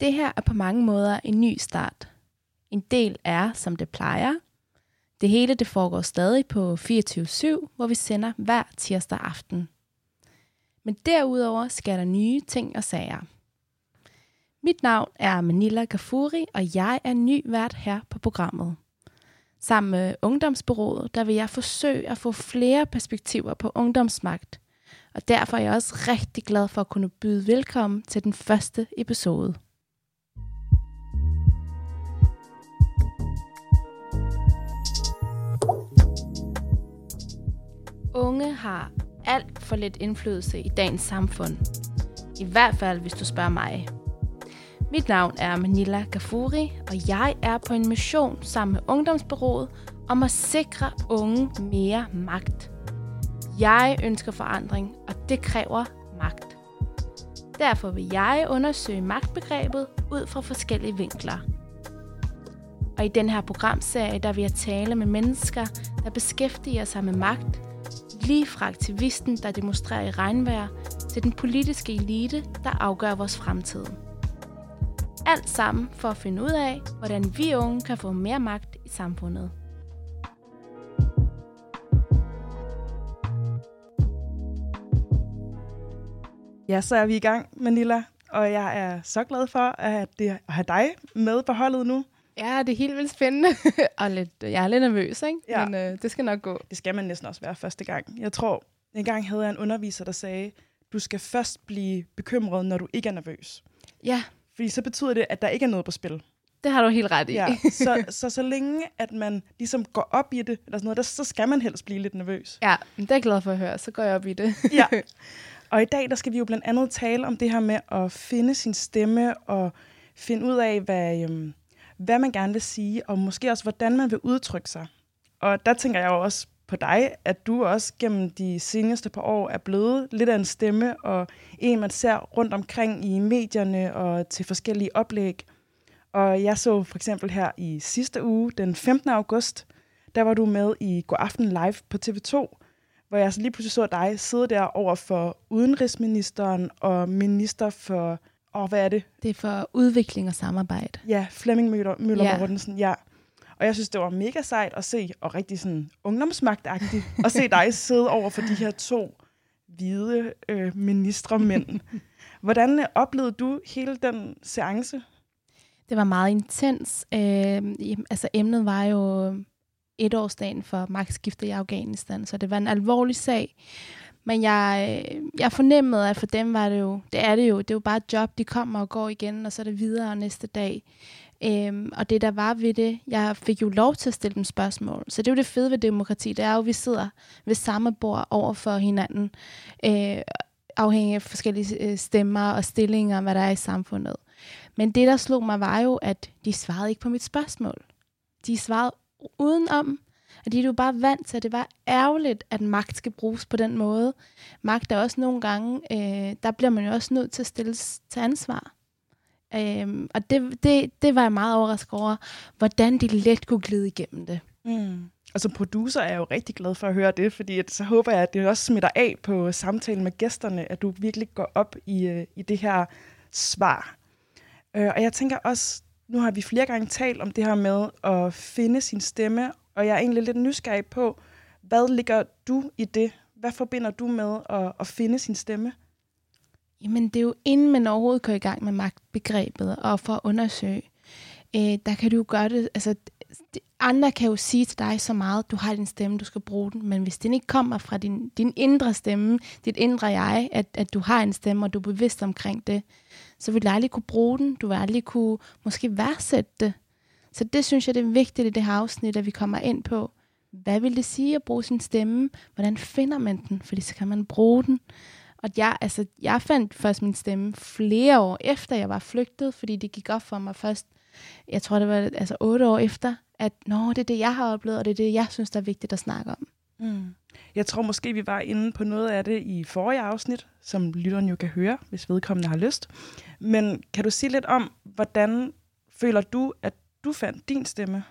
Det her er på mange måder en ny start. En del er, som det plejer. Det hele det foregår stadig på 24-7, hvor vi sender hver tirsdag aften. Men derudover skal der nye ting og sager. Mit navn er Manila Gafuri, og jeg er ny vært her på programmet. Sammen med Ungdomsbyrået, der vil jeg forsøge at få flere perspektiver på ungdomsmagt. Og derfor er jeg også rigtig glad for at kunne byde velkommen til den første episode. Unge har alt for lidt indflydelse i dagens samfund. I hvert fald, hvis du spørger mig. Mit navn er Manila Gafuri, og jeg er på en mission sammen med Ungdomsbyrået om at sikre unge mere magt. Jeg ønsker forandring, og det kræver magt. Derfor vil jeg undersøge magtbegrebet ud fra forskellige vinkler. Og i den her programserie, der vil jeg tale med mennesker, der beskæftiger sig med magt, lige fra aktivisten, der demonstrerer i regnvejr, til den politiske elite, der afgør vores fremtid. Alt sammen for at finde ud af, hvordan vi unge kan få mere magt i samfundet. Ja, så er vi i gang, Manila, og jeg er så glad for at, det, at have dig med på holdet nu. Ja, det er helt vildt spændende, og lidt, jeg er lidt nervøs, ikke? Ja. men øh, det skal nok gå. Det skal man næsten også være første gang. Jeg tror, en gang havde jeg en underviser, der sagde, du skal først blive bekymret, når du ikke er nervøs. Ja, Fordi så betyder det, at der ikke er noget på spil. det har du helt ret i. Ja, så, så så længe, at man ligesom går op i det, eller sådan noget, der, så skal man helst blive lidt nervøs. ja, men det er jeg glad for at høre, så går jeg op i det. Ja. Og i dag, der skal vi jo blandt andet tale om det her med at finde sin stemme, og finde ud af, hvad, øhm, hvad man gerne vil sige, og måske også, hvordan man vil udtrykke sig. Og der tænker jeg jo også på dig, at du også gennem de seneste par år er blevet lidt af en stemme, og en, man ser rundt omkring i medierne og til forskellige oplæg. Og jeg så for eksempel her i sidste uge, den 15. august, der var du med i God Aften Live på TV2, hvor jeg så lige pludselig så dig sidde der over for udenrigsministeren og minister for, åh, hvad er det? Det er for udvikling og samarbejde. Ja, Flemming Møller, Møller Ja. Mortensen, ja. Og jeg synes, det var mega sejt at se, og rigtig sådan ungdomsmagtagtigt, at se dig sidde over for de her to hvide øh, ministermænd. Hvordan øh, oplevede du hele den seance? Det var meget intens. Øh, altså emnet var jo etårsdagen for magtskiftet i Afghanistan, så det var en alvorlig sag. Men jeg, øh, jeg fornemmede, at for dem var det jo, det er det jo, det er jo bare et job, de kommer og går igen, og så er det videre næste dag. Øhm, og det der var ved det, jeg fik jo lov til at stille dem spørgsmål. Så det er jo det fede ved demokrati, det er jo, at vi sidder ved samme bord over for hinanden, øh, afhængig af forskellige øh, stemmer og stillinger, hvad der er i samfundet. Men det, der slog mig, var jo, at de svarede ikke på mit spørgsmål. De svarede udenom, at de er jo bare vant til, at det var ærgerligt, at magt skal bruges på den måde. Magt er også nogle gange, øh, der bliver man jo også nødt til at stilles til ansvar. Øhm, og det, det, det var jeg meget overrasket over, hvordan de let kunne glide igennem det. Mm. Og som producer er jeg jo rigtig glad for at høre det, fordi at, så håber jeg, at det også smitter af på samtalen med gæsterne, at du virkelig går op i, øh, i det her svar. Øh, og jeg tænker også, nu har vi flere gange talt om det her med at finde sin stemme, og jeg er egentlig lidt nysgerrig på, hvad ligger du i det? Hvad forbinder du med at, at finde sin stemme? Jamen, det er jo inden man overhovedet går i gang med magtbegrebet, og for at undersøge, øh, der kan du jo gøre det, altså, det, andre kan jo sige til dig så meget, du har din stemme, du skal bruge den, men hvis den ikke kommer fra din, din indre stemme, dit indre jeg, at, at du har en stemme, og du er bevidst omkring det, så vil du aldrig kunne bruge den, du vil aldrig kunne måske værdsætte det. Så det synes jeg, det er vigtigt i det her afsnit, at vi kommer ind på, hvad vil det sige at bruge sin stemme? Hvordan finder man den? Fordi så kan man bruge den. Og jeg, altså, jeg fandt først min stemme flere år efter, jeg var flygtet, fordi det gik op for mig først, jeg tror, det var altså otte år efter, at Nå, det er det, jeg har oplevet, og det er det, jeg synes, der er vigtigt at snakke om. Mm. Jeg tror måske, vi var inde på noget af det i forrige afsnit, som lytteren jo kan høre, hvis vedkommende har lyst. Men kan du sige lidt om, hvordan føler du, at du fandt din stemme?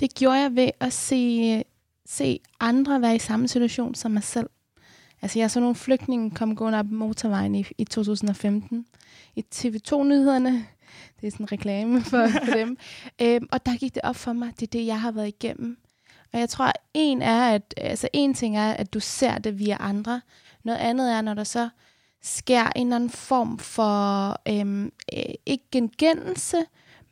Det gjorde jeg ved at se, se andre være i samme situation som mig selv. Altså, jeg så nogle flygtninge komme gående op motorvejen i, i 2015 i TV2-nyhederne. Det er sådan en reklame for, for dem. Øhm, og der gik det op for mig, det er det, jeg har været igennem. Og jeg tror, en er, at altså en ting er, at du ser det via andre. Noget andet er, når der så sker en eller anden form for, øhm, øh, ikke gengældelse,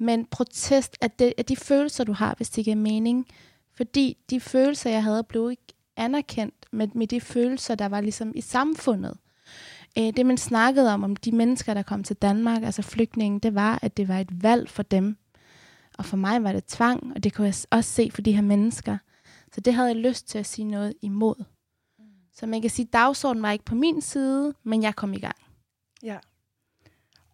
men protest af, det, af de følelser, du har, hvis det giver mening. Fordi de følelser, jeg havde, blev ikke anerkendt med, med de følelser, der var ligesom i samfundet. Øh, det, man snakkede om, om de mennesker, der kom til Danmark, altså flygtninge, det var, at det var et valg for dem. Og for mig var det tvang, og det kunne jeg også se for de her mennesker. Så det havde jeg lyst til at sige noget imod. Mm. Så man kan sige, at dagsordenen var ikke på min side, men jeg kom i gang. Ja.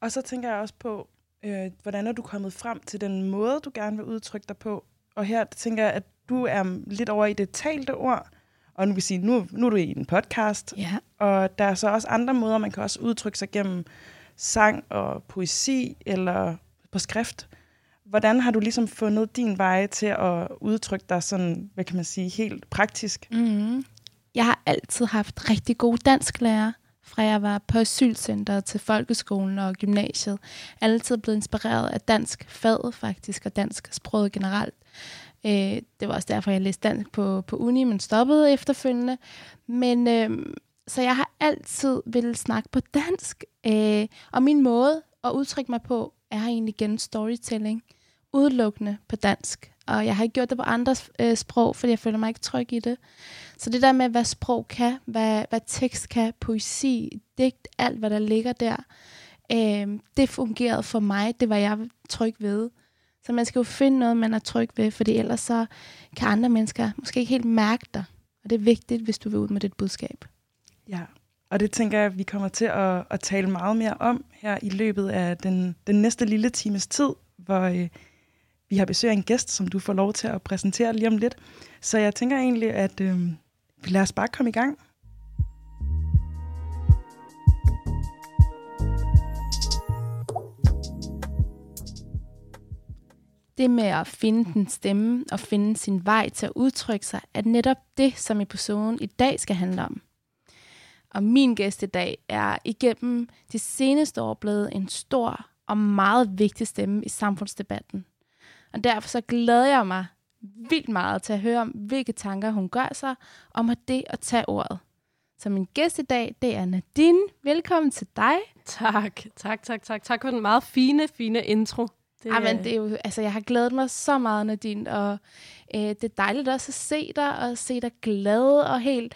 Og så tænker jeg også på, øh, hvordan er du kommet frem til den måde, du gerne vil udtrykke dig på? Og her tænker jeg, at du er lidt over i det talte ord, og nu vil sige, nu, nu er du i en podcast, ja. og der er så også andre måder, man kan også udtrykke sig gennem sang og poesi, eller på skrift. Hvordan har du ligesom fundet din vej til at udtrykke dig sådan, hvad kan man sige, helt praktisk? Mm. Jeg har altid haft rigtig gode dansklærer, fra jeg var på asylcenteret til folkeskolen og gymnasiet. Altid blevet inspireret af dansk fag faktisk, og dansk sprog generelt. Øh, det var også derfor, jeg læste dansk på, på uni, men stoppede efterfølgende. Men øh, så jeg har altid ville snakke på dansk, øh, og min måde at udtrykke mig på er egentlig gennem storytelling, udelukkende på dansk. Og jeg har ikke gjort det på andre øh, sprog, fordi jeg føler mig ikke tryg i det. Så det der med, hvad sprog kan, hvad, hvad tekst kan, poesi, digt, alt hvad der ligger der, øh, det fungerede for mig. Det var jeg tryg ved. Så man skal jo finde noget, man er tryg ved, fordi ellers så kan andre mennesker måske ikke helt mærke dig. Og det er vigtigt, hvis du vil ud med dit budskab. Ja, og det tænker jeg, at vi kommer til at, at tale meget mere om her i løbet af den, den næste lille times tid, hvor øh, vi har besøg af en gæst, som du får lov til at præsentere lige om lidt. Så jeg tænker egentlig, at øh, vi lader os bare komme i gang. Det med at finde den stemme og finde sin vej til at udtrykke sig, er netop det, som episoden i dag skal handle om. Og min gæst i dag er igennem de seneste år blevet en stor og meget vigtig stemme i samfundsdebatten. Og derfor så glæder jeg mig vildt meget til at høre om, hvilke tanker hun gør sig om at det at tage ordet. Så min gæst i dag, det er Nadine. Velkommen til dig. Tak, tak, tak, tak. Tak for den meget fine, fine intro. Det, Ej, men det er jo, altså, jeg har glædet mig så meget, Nadine, og øh, det er dejligt også at se dig, og se dig glad og helt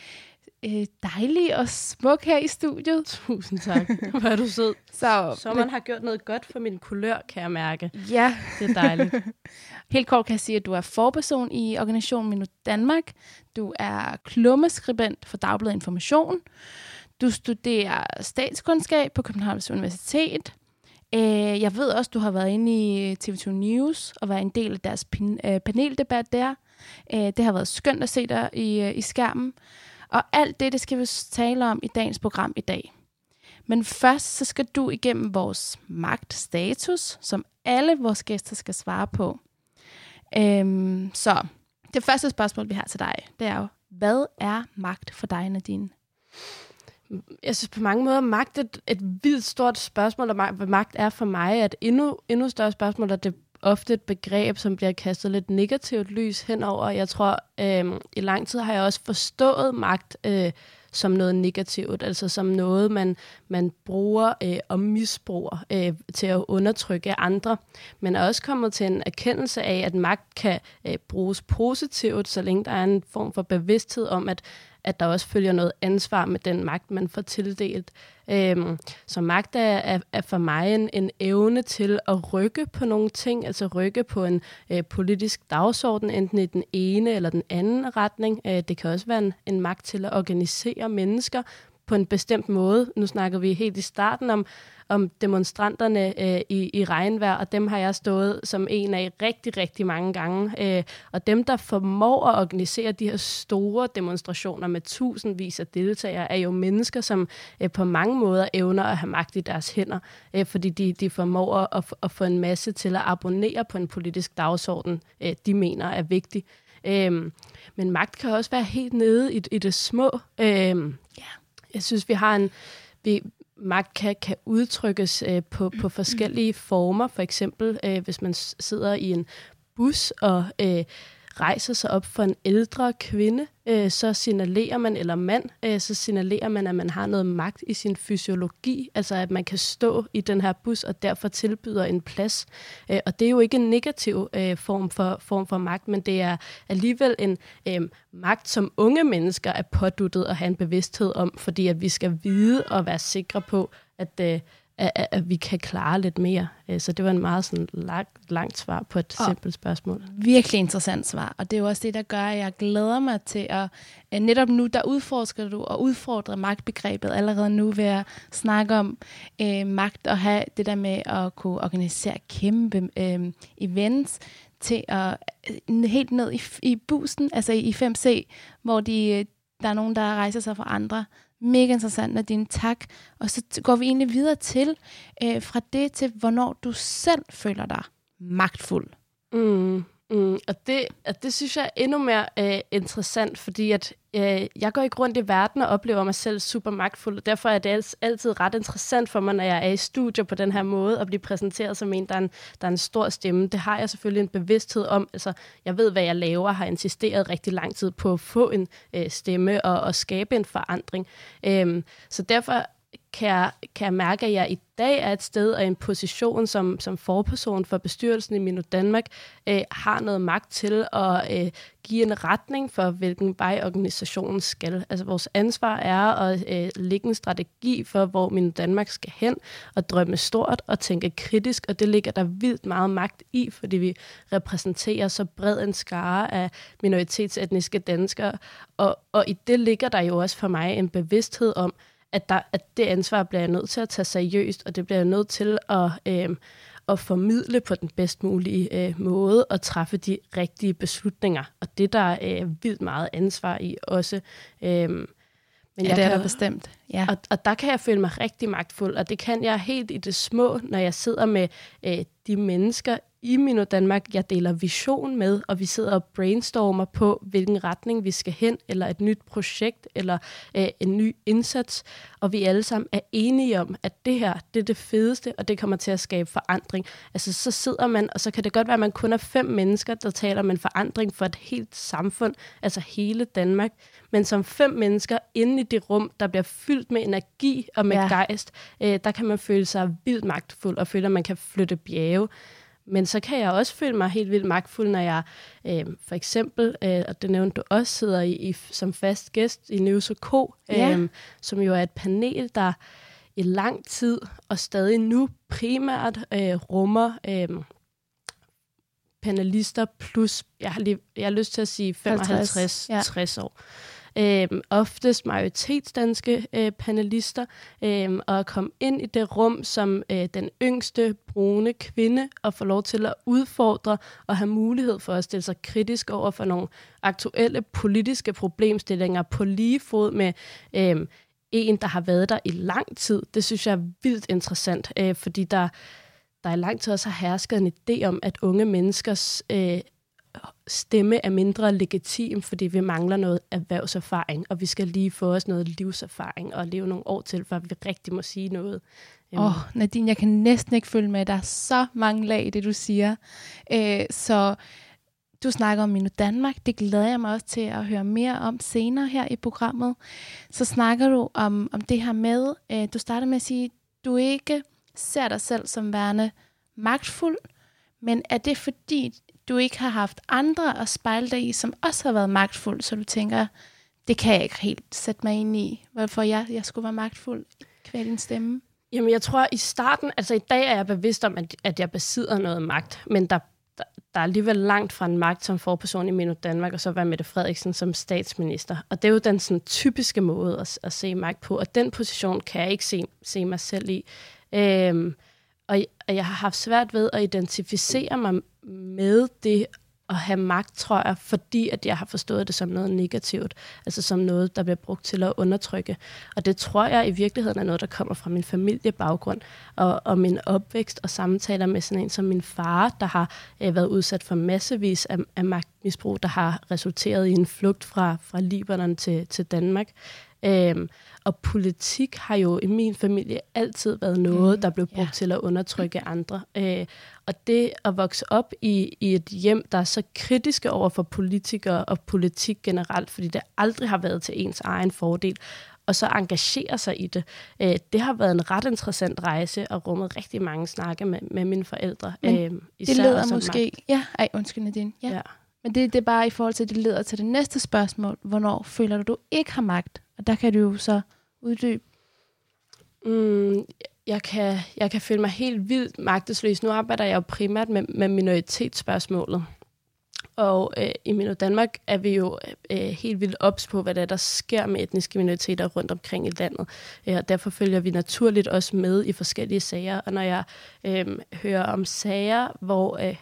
øh, dejlig og smuk her i studiet. Tusind tak. Hvor er du sød. Så, så man har gjort noget godt for min kulør, kan jeg mærke. Ja. Det er dejligt. Helt kort kan jeg sige, at du er forperson i organisationen Minut Danmark. Du er klummeskribent for Dagbladet Information. Du studerer statskundskab på Københavns Universitet. Øh, jeg ved også, du har været inde i TV2 News og været en del af deres øh, paneldebat der. Øh, det har været skønt at se dig i, i skærmen. Og alt det, det skal vi tale om i dagens program i dag. Men først så skal du igennem vores magtstatus, som alle vores gæster skal svare på. Øhm, så det første spørgsmål, vi har til dig, det er jo, hvad er magt for dig, Nadine? Jeg synes på mange måder, magt er et, et vildt stort spørgsmål, og hvad magt er for mig, er et endnu, endnu større spørgsmål, at det ofte et begreb, som bliver kastet lidt negativt lys henover. Jeg tror, øh, i lang tid har jeg også forstået magt øh, som noget negativt, altså som noget, man, man bruger øh, og misbruger øh, til at undertrykke andre. Men er også kommet til en erkendelse af, at magt kan øh, bruges positivt, så længe der er en form for bevidsthed om, at at der også følger noget ansvar med den magt, man får tildelt. Øhm, så magt er, er, er for mig en, en evne til at rykke på nogle ting, altså rykke på en øh, politisk dagsorden, enten i den ene eller den anden retning. Øh, det kan også være en, en magt til at organisere mennesker på en bestemt måde. Nu snakker vi helt i starten om, om demonstranterne øh, i, i regnvejr, og dem har jeg stået som en af rigtig, rigtig mange gange. Øh, og dem, der formår at organisere de her store demonstrationer med tusindvis af deltagere, er jo mennesker, som øh, på mange måder evner at have magt i deres hænder, øh, fordi de, de formår at, at få en masse til at abonnere på en politisk dagsorden, øh, de mener er vigtig. Øh, men magt kan også være helt nede i, i det små. Øh, jeg synes, vi har en... Vi, magt kan, kan udtrykkes øh, på, på forskellige former. For eksempel, øh, hvis man sidder i en bus og øh, rejser sig op for en ældre kvinde, øh, så signalerer man, eller mand, øh, så signalerer man, at man har noget magt i sin fysiologi, altså at man kan stå i den her bus, og derfor tilbyder en plads. Øh, og det er jo ikke en negativ øh, form, for, form for magt, men det er alligevel en øh, magt, som unge mennesker er påduttet at have en bevidsthed om, fordi at vi skal vide og være sikre på, at øh, at, at vi kan klare lidt mere. Øh, så det var en meget sådan lang, langt svar på et og simpelt spørgsmål. Virkelig interessant svar, og det er jo også det, der gør, at jeg glæder mig til at netop nu, der udforsker du og udfordrer magtbegrebet allerede nu ved at snakke om øh, magt og have det der med at kunne organisere kæmpe øh, events til at øh, helt ned i, i busen, altså i 5C, hvor de, øh, der er nogen, der rejser sig for andre, Mega interessant, Nadine. Tak. Og så går vi egentlig videre til, øh, fra det til, hvornår du selv føler dig magtfuld. Mm. Mm, og, det, og det synes jeg er endnu mere øh, interessant, fordi at øh, jeg går ikke rundt i verden og oplever mig selv super magtfuld, og derfor er det altid ret interessant for mig, når jeg er i studier på den her måde, at blive præsenteret som en, der er en, der er en stor stemme. Det har jeg selvfølgelig en bevidsthed om. Altså, jeg ved, hvad jeg laver, har insisteret rigtig lang tid på at få en øh, stemme og, og skabe en forandring. Øh, så derfor kan jeg, kan jeg mærke, at jeg i dag er et sted og en position som, som forperson for bestyrelsen i Mino Danmark, øh, har noget magt til at øh, give en retning for, hvilken vej organisationen skal. Altså vores ansvar er at øh, lægge en strategi for, hvor Mino Danmark skal hen, og drømme stort og tænke kritisk, og det ligger der vildt meget magt i, fordi vi repræsenterer så bred en skare af minoritetsetniske danskere, og, og i det ligger der jo også for mig en bevidsthed om, at, der, at det ansvar bliver jeg nødt til at tage seriøst, og det bliver jeg nødt til at, øh, at formidle på den bedst mulige øh, måde og træffe de rigtige beslutninger. Og det der er øh, vildt meget ansvar i også. Øh, men ja, jeg det er kan, der bestemt. Ja. Og, og der kan jeg føle mig rigtig magtfuld, og det kan jeg helt i det små, når jeg sidder med øh, de mennesker i Mino Danmark, jeg deler vision med, og vi sidder og brainstormer på, hvilken retning vi skal hen, eller et nyt projekt, eller øh, en ny indsats, og vi alle sammen er enige om, at det her, det er det fedeste, og det kommer til at skabe forandring. Altså, så sidder man, og så kan det godt være, at man kun er fem mennesker, der taler om en forandring for et helt samfund, altså hele Danmark, men som fem mennesker inde i det rum, der bliver fyldt med energi og med ja. gejst, øh, der kan man føle sig vildt magtfuld, og føle, at man kan flytte bjerge. Men så kan jeg også føle mig helt vildt magtfuld, når jeg øh, for eksempel, øh, og det nævnte du også, sidder i, i som fast gæst i News K, øh, ja. som jo er et panel, der i lang tid og stadig nu primært øh, rummer øh, panelister plus, jeg har, lige, jeg har lyst til at sige 55-60 ja. år øh, oftest majoritetsdanske øh, panelister, øh, og komme ind i det rum som øh, den yngste brune kvinde og få lov til at udfordre og have mulighed for at stille sig kritisk over for nogle aktuelle politiske problemstillinger på lige fod med øh, en, der har været der i lang tid. Det synes jeg er vildt interessant, øh, fordi der der i lang tid også har hersket en idé om, at unge menneskers øh, stemme er mindre legitim, fordi vi mangler noget erhvervserfaring, og vi skal lige få os noget livserfaring og leve nogle år til, før vi rigtig må sige noget. Øhm. Åh, oh, Nadine, jeg kan næsten ikke følge med. Der er så mange lag i det, du siger. Øh, så du snakker om Minu Danmark. Det glæder jeg mig også til at høre mere om senere her i programmet. Så snakker du om, om det her med, øh, du starter med at sige, du ikke ser dig selv som værende magtfuld, men er det fordi, du ikke har haft andre at spejle dig i, som også har været magtfuld, så du tænker, det kan jeg ikke helt sætte mig ind i, hvorfor jeg, jeg skulle være magtfuld kvæl din stemme? Jamen, jeg tror i starten, altså i dag er jeg bevidst om, at, at jeg besidder noget magt, men der, der, der er alligevel langt fra en magt som forperson i Minu Danmark, og så være Mette Frederiksen som statsminister. Og det er jo den sådan, typiske måde at, at se magt på, og den position kan jeg ikke se, se mig selv i. Øhm, og, og jeg har haft svært ved at identificere mig med det at have magt, tror jeg, fordi at jeg har forstået det som noget negativt, altså som noget, der bliver brugt til at undertrykke. Og det tror jeg i virkeligheden er noget, der kommer fra min familiebaggrund og, og min opvækst og samtaler med sådan en som min far, der har øh, været udsat for massevis af, af magtmisbrug, der har resulteret i en flugt fra, fra Libanon til, til Danmark. Øhm, og politik har jo i min familie altid været noget, mm, der blev brugt ja. til at undertrykke andre. Øh, og det at vokse op i, i et hjem, der er så kritiske over for politikere og politik generelt, fordi det aldrig har været til ens egen fordel, og så engagere sig i det. Øh, det har været en ret interessant rejse og rummet rigtig mange snakke med, med mine forældre. Men øh, det leder måske... Mig. Ja, ej, undskyld Nadine. Ja. ja. Men det, det er bare i forhold til, at det leder til det næste spørgsmål. Hvornår føler du, du ikke har magt? Og der kan du jo så uddybe. Mm, jeg, kan, jeg kan føle mig helt vildt magtesløs. Nu arbejder jeg jo primært med, med minoritetsspørgsmålet. Og øh, i Mino Danmark er vi jo øh, helt vildt ops på, hvad der, er, der sker med etniske minoriteter rundt omkring i landet. Øh, og derfor følger vi naturligt også med i forskellige sager. Og når jeg øh, hører om sager, hvor øh,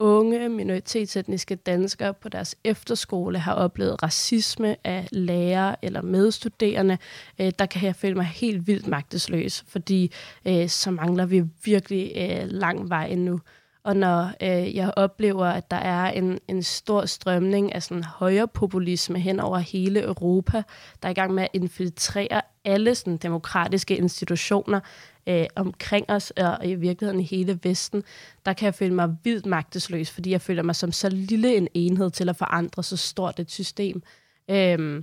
unge minoritetsetniske danskere på deres efterskole har oplevet racisme af lærere eller medstuderende, øh, der kan jeg føle mig helt vildt magtesløs, fordi øh, så mangler vi virkelig øh, lang vej endnu. Og når øh, jeg oplever, at der er en, en stor strømning af sådan højere populisme hen over hele Europa, der er i gang med at infiltrere alle sådan, demokratiske institutioner øh, omkring os, og i virkeligheden i hele Vesten, der kan jeg føle mig vildt magtesløs, fordi jeg føler mig som så lille en enhed til at forandre så stort et system. Øh,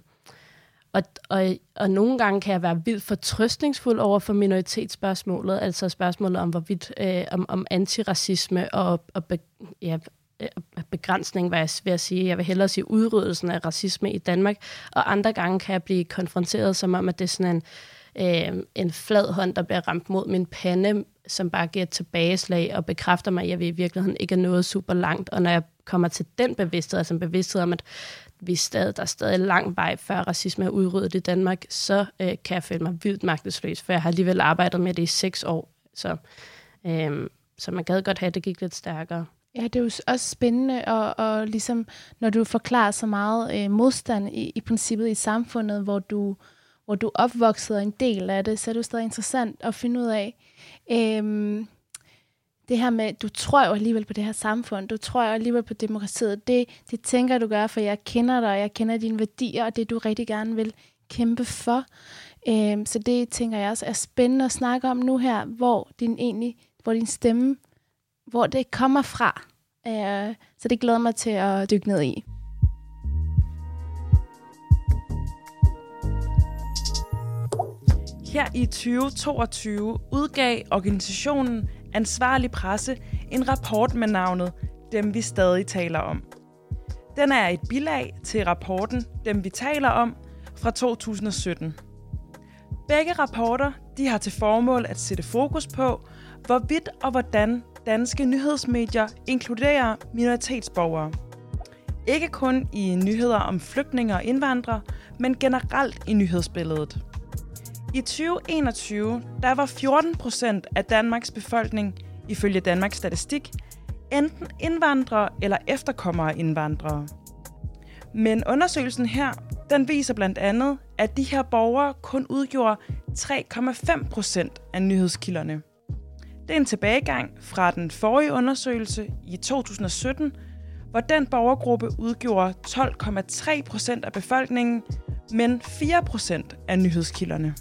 og, og, og nogle gange kan jeg være vildt fortrøstningsfuld over for minoritetsspørgsmålet, altså spørgsmålet om hvorvidt øh, om, om antiracisme og, og be, ja, øh, begrænsning, hvad jeg vil sige. Jeg vil hellere sige udryddelsen af racisme i Danmark. Og andre gange kan jeg blive konfronteret som om, at det er sådan en, øh, øh, en flad hånd, der bliver ramt mod min pande, som bare giver et tilbageslag og bekræfter mig, at jeg i virkeligheden ikke er nået super langt. Og når jeg kommer til den bevidsthed, altså en bevidsthed om, at vi stadig, der er stadig lang vej, før racisme er udryddet i Danmark, så øh, kan jeg føle mig vildt magtesløs, for jeg har alligevel arbejdet med det i seks år. Så, øh, så man gad godt have, at det gik lidt stærkere. Ja, det er jo også spændende, og, og ligesom, når du forklarer så meget øh, modstand i, i princippet i samfundet, hvor du, hvor du opvoksede en del af det, så er det jo stadig interessant at finde ud af, Øhm, det her med, du tror jo alligevel på det her samfund, du tror jo alligevel på demokratiet, det, det tænker du gør, for jeg kender dig, jeg kender dine værdier, og det du rigtig gerne vil kæmpe for. Øhm, så det tænker jeg også er spændende at snakke om nu her, hvor din, egentlig, hvor din stemme, hvor det kommer fra. Øh, så det glæder mig til at dykke ned i. Her i 2022 udgav organisationen ansvarlig presse en rapport med navnet Dem vi stadig taler om. Den er et bilag til rapporten Dem vi taler om fra 2017. Begge rapporter de har til formål at sætte fokus på, hvorvidt og hvordan danske nyhedsmedier inkluderer minoritetsborgere. Ikke kun i nyheder om flygtninge og indvandrere, men generelt i nyhedsbilledet. I 2021 der var 14 procent af Danmarks befolkning, ifølge Danmarks Statistik, enten indvandrere eller efterkommere af indvandrere. Men undersøgelsen her, den viser blandt andet, at de her borgere kun udgjorde 3,5 procent af nyhedskilderne. Det er en tilbagegang fra den forrige undersøgelse i 2017, hvor den borgergruppe udgjorde 12,3 procent af befolkningen, men 4 procent af nyhedskilderne.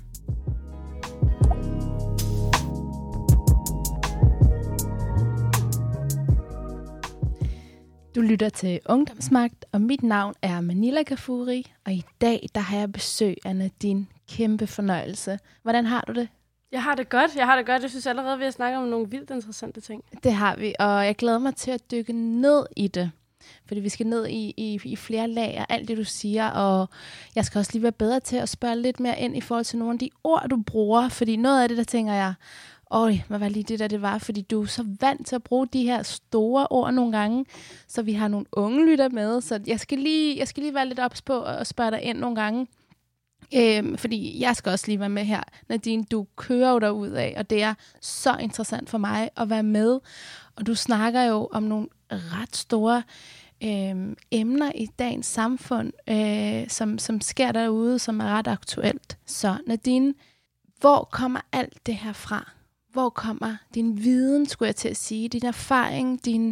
Du lytter til Ungdomsmagt, og mit navn er Manila Kafuri, og i dag der har jeg besøg af Nadine. Kæmpe fornøjelse. Hvordan har du det? Jeg har det godt. Jeg har det godt. Jeg synes allerede, vi har snakket om nogle vildt interessante ting. Det har vi, og jeg glæder mig til at dykke ned i det. Fordi vi skal ned i, i, i flere lag af alt det, du siger, og jeg skal også lige være bedre til at spørge lidt mere ind i forhold til nogle af de ord, du bruger. Fordi noget af det, der tænker jeg, Øj, hvad var lige det der, det var? Fordi du er så vant til at bruge de her store ord nogle gange, så vi har nogle unge lytter med, så jeg skal lige, jeg skal lige være lidt ops på og spørge dig ind nogle gange. Øhm, fordi jeg skal også lige være med her. Nadine, du kører jo derud af, og det er så interessant for mig at være med. Og du snakker jo om nogle ret store øhm, emner i dagens samfund, øh, som, som sker derude, som er ret aktuelt. Så Nadine, hvor kommer alt det her fra? Hvor kommer din viden, skulle jeg til at sige, din erfaring, din,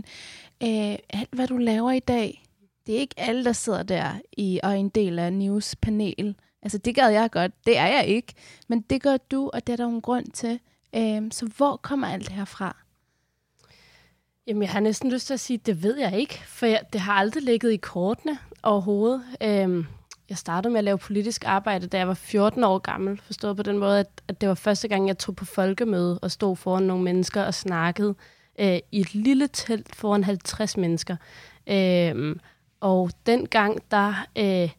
øh, alt hvad du laver i dag. Det er ikke alle, der sidder der i, og er en del af news-panel Altså, det gad jeg godt. Det er jeg ikke. Men det gør du, og det er der en grund til. Øh, så hvor kommer alt det her fra? Jamen, jeg har næsten lyst til at sige, det ved jeg ikke, for jeg, det har aldrig ligget i kortene overhovedet. Øhm, jeg startede med at lave politisk arbejde, da jeg var 14 år gammel, forstået på den måde, at, at det var første gang, jeg tog på folkemøde og stod foran nogle mennesker og snakkede øh, i et lille telt foran 50 mennesker. Øh, og dengang, der øh,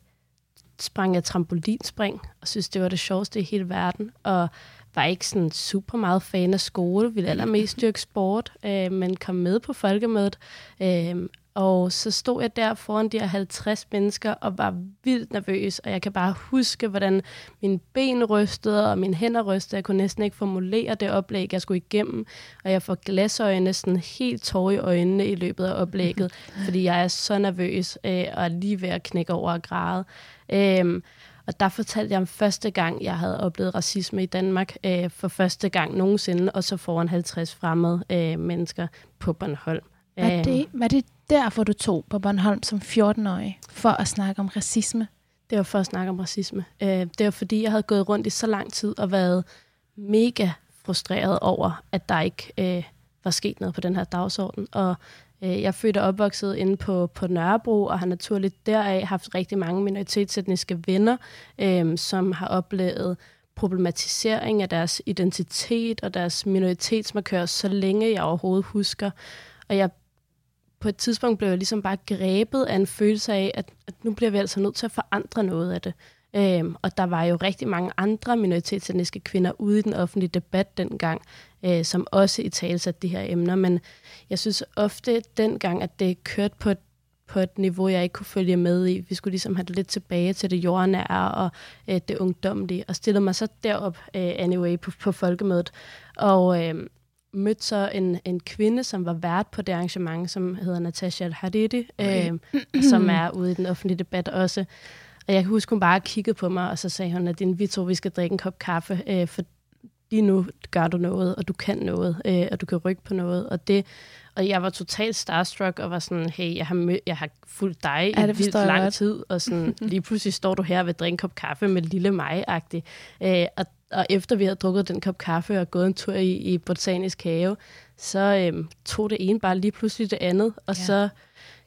sprang jeg trampolinspring, og synes, det var det sjoveste i hele verden. Og var ikke sådan super meget fan af skole, ville allermest dyrke sport, øh, men kom med på folkemødet. Øh, og så stod jeg der foran de her 50 mennesker og var vildt nervøs, og jeg kan bare huske, hvordan mine ben rystede og mine hænder rystede. Jeg kunne næsten ikke formulere det oplæg, jeg skulle igennem, og jeg får glasøjne sådan helt tår i øjnene i løbet af oplægget, fordi jeg er så nervøs øh, og er lige ved at knække over og græde. Øh, og der fortalte jeg om første gang, jeg havde oplevet racisme i Danmark, øh, for første gang nogensinde, og så foran 50 fremmede øh, mennesker på Bornholm. Var øhm. det, var det derfor, du tog på Bornholm som 14-årig, for at snakke om racisme? Det var for at snakke om racisme. Øh, det var fordi, jeg havde gået rundt i så lang tid og været mega frustreret over, at der ikke øh, var sket noget på den her dagsorden. Og øh, jeg er født og opvokset inde på, på Nørrebro, og har naturligt deraf haft rigtig mange minoritetsetniske venner, øh, som har oplevet problematisering af deres identitet og deres minoritetsmarkør, så længe jeg overhovedet husker. Og jeg på et tidspunkt blev jeg ligesom bare grebet af en følelse af, at, at nu bliver vi altså nødt til at forandre noget af det. Øhm, og der var jo rigtig mange andre minoritetsetniske kvinder ude i den offentlige debat dengang, øh, som også i tale de her emner. Men jeg synes ofte dengang, at det kørte på et, på et niveau, jeg ikke kunne følge med i. Vi skulle ligesom have det lidt tilbage til det jordnære og øh, det ungdomlige, og stillede mig så derop øh, anyway på, på folkemødet. Og øh, mødte så en, en kvinde, som var vært på det arrangement, som hedder Natasha Al-Hariri, okay. øh, som er ude i den offentlige debat også. Og jeg kan huske, hun bare kiggede på mig, og så sagde hun, at din, vi tror, vi skal drikke en kop kaffe, øh, for lige nu gør du noget, og du kan noget, øh, og du kan rykke på noget. Og det og jeg var totalt starstruck, og var sådan, hey, jeg har, mød, jeg har fulgt dig ja, i vildt lang godt. tid, og sådan, lige pludselig står du her vil drikke en kop kaffe med lille mig-agtig. Øh, og og efter vi havde drukket den kop kaffe og gået en tur i, i botanisk have, så øhm, tog det ene bare lige pludselig det andet, og ja. så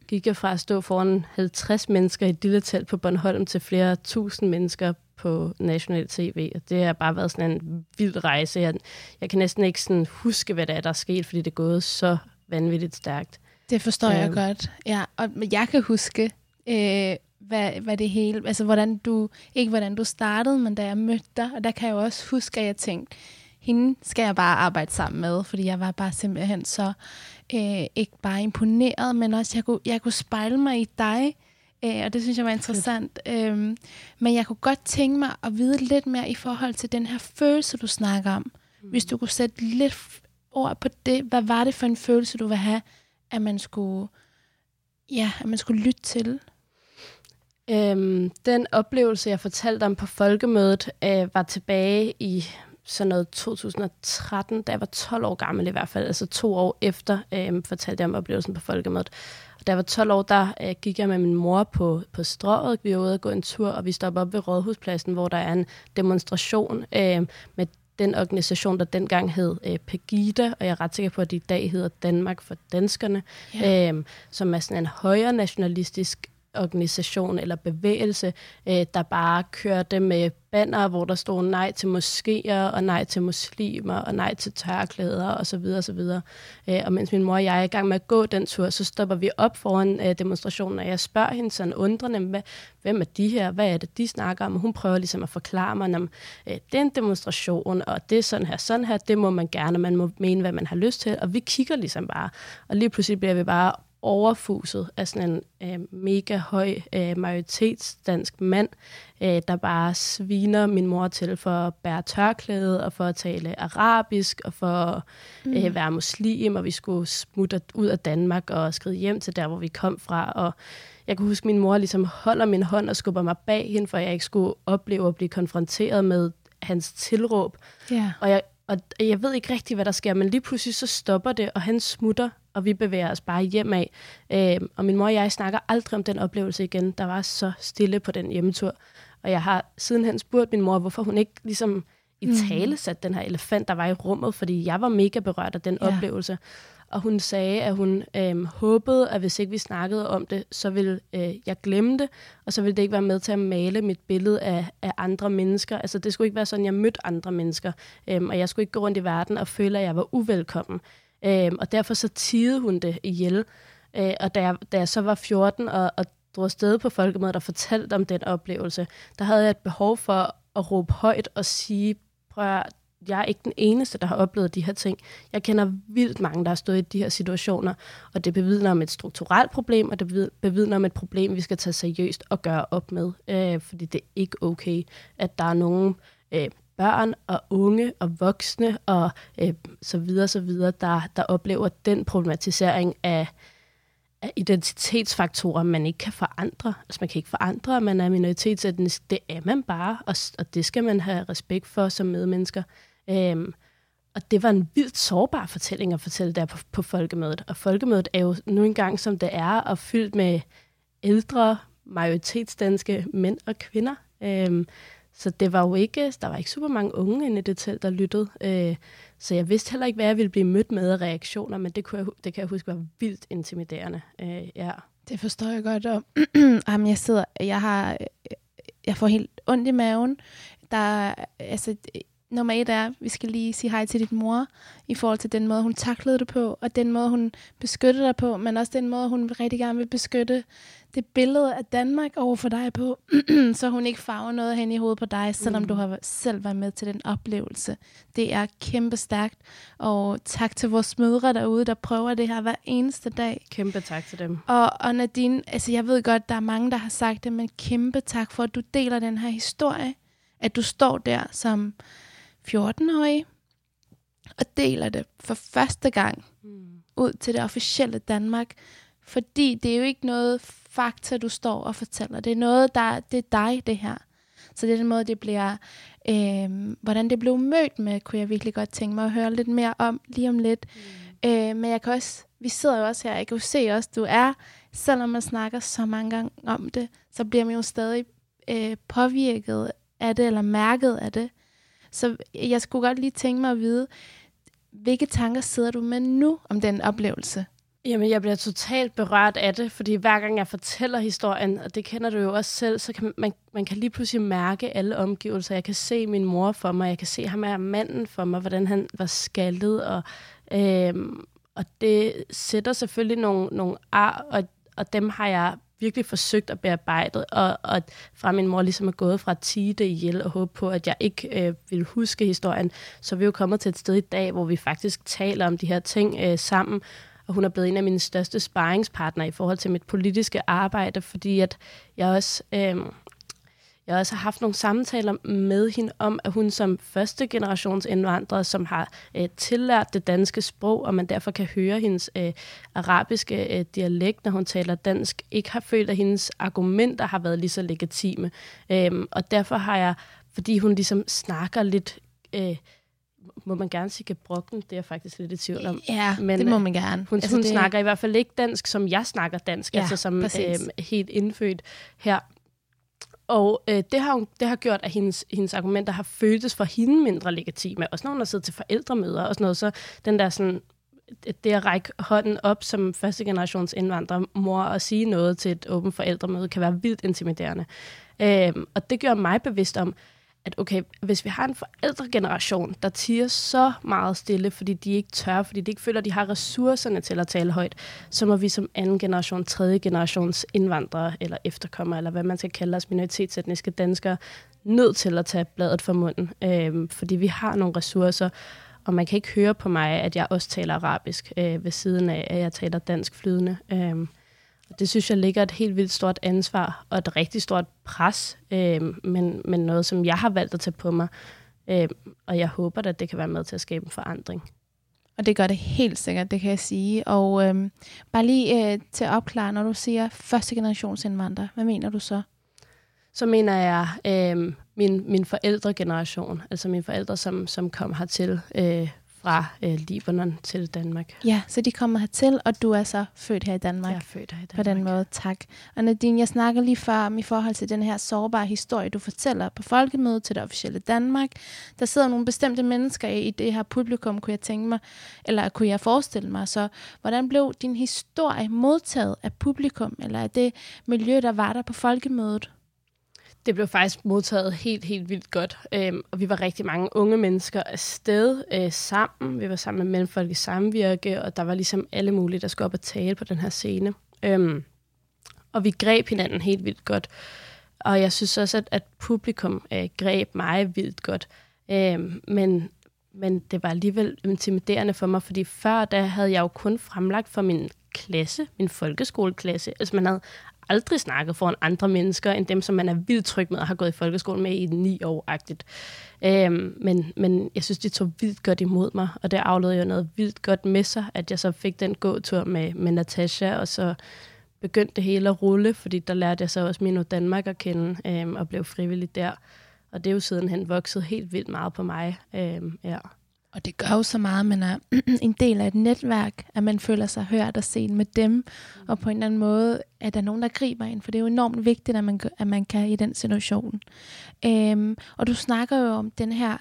gik jeg fra at stå foran 50 mennesker i et lille telt på Bornholm til flere tusind mennesker på national tv, og det har bare været sådan en vild rejse. Jeg, jeg kan næsten ikke sådan huske, hvad det er, der er sket, fordi det er gået så vanvittigt stærkt. Det forstår øhm. jeg godt. Ja, og jeg kan huske, øh, hvad, hvad det hele, altså hvordan du, ikke hvordan du startede, men da jeg mødte dig, og der kan jeg jo også huske, at jeg tænkte, hende skal jeg bare arbejde sammen med, fordi jeg var bare simpelthen så øh, ikke bare imponeret, men også jeg kunne, jeg kunne spejle mig i dig, øh, og det synes jeg var interessant. Øh, men jeg kunne godt tænke mig at vide lidt mere i forhold til den her følelse, du snakker om. Mm. Hvis du kunne sætte lidt ord på det, hvad var det for en følelse, du vil have, at man skulle, ja, at man skulle lytte til? Øhm, den oplevelse, jeg fortalte om på folkemødet, øh, var tilbage i sådan noget 2013, da jeg var 12 år gammel i hvert fald, altså to år efter øh, fortalte jeg om oplevelsen på folkemødet. Og da jeg var 12 år, der øh, gik jeg med min mor på, på strået. Vi var ude og gå en tur, og vi stoppede op ved Rådhuspladsen, hvor der er en demonstration øh, med den organisation, der dengang hed øh, Pegida, og jeg er ret sikker på, at det i dag hedder Danmark for Danskerne, ja. øh, som er sådan en højre nationalistisk organisation eller bevægelse, øh, der bare kørte med banner, hvor der stod nej til moskéer, og nej til muslimer, og nej til tørklæder, og så videre, og så videre. Øh, og mens min mor og jeg er i gang med at gå den tur, så stopper vi op foran øh, demonstrationen, og jeg spørger hende sådan undrende, hvem er de her, hvad er det, de snakker om, og hun prøver ligesom at forklare mig, om øh, det er en demonstration, og det er sådan her, sådan her, det må man gerne, man må mene, hvad man har lyst til, og vi kigger ligesom bare, og lige pludselig bliver vi bare overfuset af sådan en øh, mega høj øh, majoritetsdansk mand, øh, der bare sviner min mor til for at bære tørklæde og for at tale arabisk og for at øh, mm. være muslim, og vi skulle smutte ud af Danmark og skride hjem til der, hvor vi kom fra. Og jeg kan huske, at min mor ligesom holder min hånd og skubber mig bag hende, for jeg ikke skulle opleve at blive konfronteret med hans tilråb. Yeah. Og jeg, og jeg ved ikke rigtig, hvad der sker, men lige pludselig så stopper det, og han smutter, og vi bevæger os bare hjem af. Øh, og min mor og jeg snakker aldrig om den oplevelse igen. Der var så stille på den hjemmetur. Og jeg har sidenhen spurgt min mor, hvorfor hun ikke ligesom i Mm. tale satte den her elefant, der var i rummet, fordi jeg var mega berørt af den Ja. oplevelse. Og hun sagde, at hun øh, håbede, at hvis ikke vi snakkede om det, så ville øh, jeg glemme det, og så ville det ikke være med til at male mit billede af, af andre mennesker. Altså det skulle ikke være sådan, jeg mødte andre mennesker, øh, og jeg skulle ikke gå rundt i verden og føle, at jeg var uvelkommen. Øh, og derfor så tigede hun det ihjel. Øh, og da jeg, da jeg så var 14 og, og drog afsted på folkemødet og fortalte om den oplevelse, der havde jeg et behov for at råbe højt og sige, prøv at, jeg er ikke den eneste, der har oplevet de her ting. Jeg kender vildt mange, der har stået i de her situationer, og det bevidner om et strukturelt problem, og det bevidner om et problem, vi skal tage seriøst og gøre op med. Øh, fordi det er ikke okay, at der er nogen øh, børn og unge og voksne og øh, så videre, så videre, der, der oplever den problematisering af, af identitetsfaktorer, man ikke kan forandre. Altså man kan ikke forandre, at man er minoritetsetnisk. Det er man bare, og, og det skal man have respekt for som medmennesker. Øhm, og det var en vildt sårbar fortælling at fortælle der på, på folkemødet. Og folkemødet er jo nu engang, som det er, og fyldt med ældre, majoritetsdanske mænd og kvinder. Øhm, så det var jo ikke, der var ikke super mange unge inde i det telt, der lyttede. Øh, så jeg vidste heller ikke, hvad jeg ville blive mødt med af reaktioner, men det, kunne jeg, det kan jeg huske var vildt intimiderende. Øh, ja. Det forstår jeg godt. Og, jamen, jeg sidder, jeg har, jeg får helt ondt i maven. Der, altså, nummer et er, vi skal lige sige hej til dit mor, i forhold til den måde, hun taklede det på, og den måde, hun beskyttede dig på, men også den måde, hun rigtig gerne vil beskytte det billede af Danmark over for dig på, så hun ikke farver noget hen i hovedet på dig, selvom Mm. du har selv været med til den oplevelse. Det er kæmpe stærkt, og tak til vores mødre derude, der prøver det her hver eneste dag. Kæmpe tak til dem. Og, og Nadine, altså jeg ved godt, der er mange, der har sagt det, men kæmpe tak for, at du deler den her historie. At du står der som 14-årig og deler det for første gang Mm. ud til det officielle Danmark. Fordi det er jo ikke noget fakta, du står og fortæller. Det er noget, der det er dig, det her. Så det er den måde, det bliver, øh, hvordan det blev mødt med, kunne jeg virkelig godt tænke mig at høre lidt mere om lige om lidt. Mm. Øh, men jeg kan også, vi sidder jo også her, jeg kan jo se også, du er, selvom man snakker så mange gange om det, så bliver man jo stadig øh, påvirket af det, eller mærket af det. Så jeg skulle godt lige tænke mig at vide, hvilke tanker sidder du med nu om den oplevelse? Jamen, jeg bliver totalt berørt af det, fordi hver gang jeg fortæller historien, og det kender du jo også selv, så kan man, man kan lige pludselig mærke alle omgivelser. Jeg kan se min mor for mig, jeg kan se ham her manden for mig, hvordan han var skaldet, og, øhm, og det sætter selvfølgelig nogle, nogle ar, og, og dem har jeg virkelig forsøgt at bearbejde, og, og fra min mor ligesom er gået fra at tige det ihjel og håbe på, at jeg ikke øh, vil huske historien, så er vi jo kommet til et sted i dag, hvor vi faktisk taler om de her ting øh, sammen, og hun er blevet en af mine største sparringspartnere i forhold til mit politiske arbejde, fordi at jeg også, øh, jeg også har haft nogle samtaler med hende om, at hun som første generations indvandrer, som har øh, tillært det danske sprog, og man derfor kan høre hendes øh, arabiske øh, dialekt, når hun taler dansk, ikke har følt, at hendes argumenter har været lige så legitime. Øhm, og derfor har jeg, fordi hun ligesom snakker lidt... Øh, må man gerne sige gebrokken, det er jeg faktisk lidt i tvivl om. Ja, Men, det må øh, man gerne. Hun, altså, hun det, snakker i hvert fald ikke dansk, som jeg snakker dansk, Ja, altså som præcis. øh, helt indfødt her. Og øh, det, har, hun- det har gjort, at hendes, hendes argumenter har føltes for hende mindre legitime. Også når hun har siddet til forældremøder og sådan noget, så den der sådan, det at række hånden op som første generations indvandrermor og sige noget til et åbent forældremøde, kan være vildt intimiderende. Øh, og det gør mig bevidst om, at okay, hvis vi har en forældregeneration, der tiger så meget stille, fordi de ikke tør, fordi de ikke føler, at de har ressourcerne til at tale højt, så må vi som anden generation, tredje generations indvandrere eller efterkommere, eller hvad man skal kalde os, minoritetsetniske danskere, nødt til at tage bladet fra munden, øh, fordi vi har nogle ressourcer, og man kan ikke høre på mig, at jeg også taler arabisk, øh, ved siden af, at jeg taler dansk flydende. Øh, det synes jeg ligger et helt vildt stort ansvar, og et rigtig stort pres, øh, men, men noget, som jeg har valgt at tage på mig. Øh, og jeg håber, at det kan være med til at skabe en forandring. Og det gør det helt sikkert, det kan jeg sige. Og øhm, bare lige øh, til at opklare, når du siger første generations indvandrer, hvad mener du så? Så mener jeg øh, min, min forældregeneration, altså mine forældre, som, som kom hertil øh, fra øh, Libanon til Danmark. Ja, så de kommer hertil, og du er så født her i Danmark. Jeg er født her i på Danmark. den måde. Tak. Og Nadine, jeg snakker lige før om i forhold til den her sårbare historie, du fortæller på folkemødet til det officielle Danmark. Der sidder nogle bestemte mennesker i det her publikum, kunne jeg tænke mig, eller kunne jeg forestille mig. Så hvordan blev din historie modtaget af publikum, eller af det miljø, der var der på folkemødet? Det blev faktisk modtaget helt, helt vildt godt. Øhm, og vi var rigtig mange unge mennesker afsted øh, sammen. Vi var sammen med Mellemfolk i Samvirke, og der var ligesom alle mulige, der skulle op og tale på den her scene. Øhm, og vi greb hinanden helt vildt godt. Og jeg synes også, at, at publikum øh, greb mig vildt godt. Øhm, men, men det var alligevel intimiderende for mig, fordi før da havde jeg jo kun fremlagt for min klasse, min folkeskoleklasse. Altså man havde aldrig snakket foran andre mennesker, end dem, som man er vildt tryg med og har gået i folkeskolen med i ni år-agtigt. Øhm, men, men jeg synes, de tog vildt godt imod mig, og det afledte jo noget vildt godt med sig, at jeg så fik den gåtur med, med Natasha, og så begyndte det hele at rulle, fordi der lærte jeg så også Mino Danmark at kende, øhm, og blev frivillig der. Og det er jo sidenhen vokset helt vildt meget på mig. Øhm, ja. Og det gør jo så meget, man er en del af et netværk, at man føler sig hørt og set med dem, og på en eller anden måde, at der er nogen, der griber ind, for det er jo enormt vigtigt, at man, at man kan i den situation. Øhm, og du snakker jo om den her,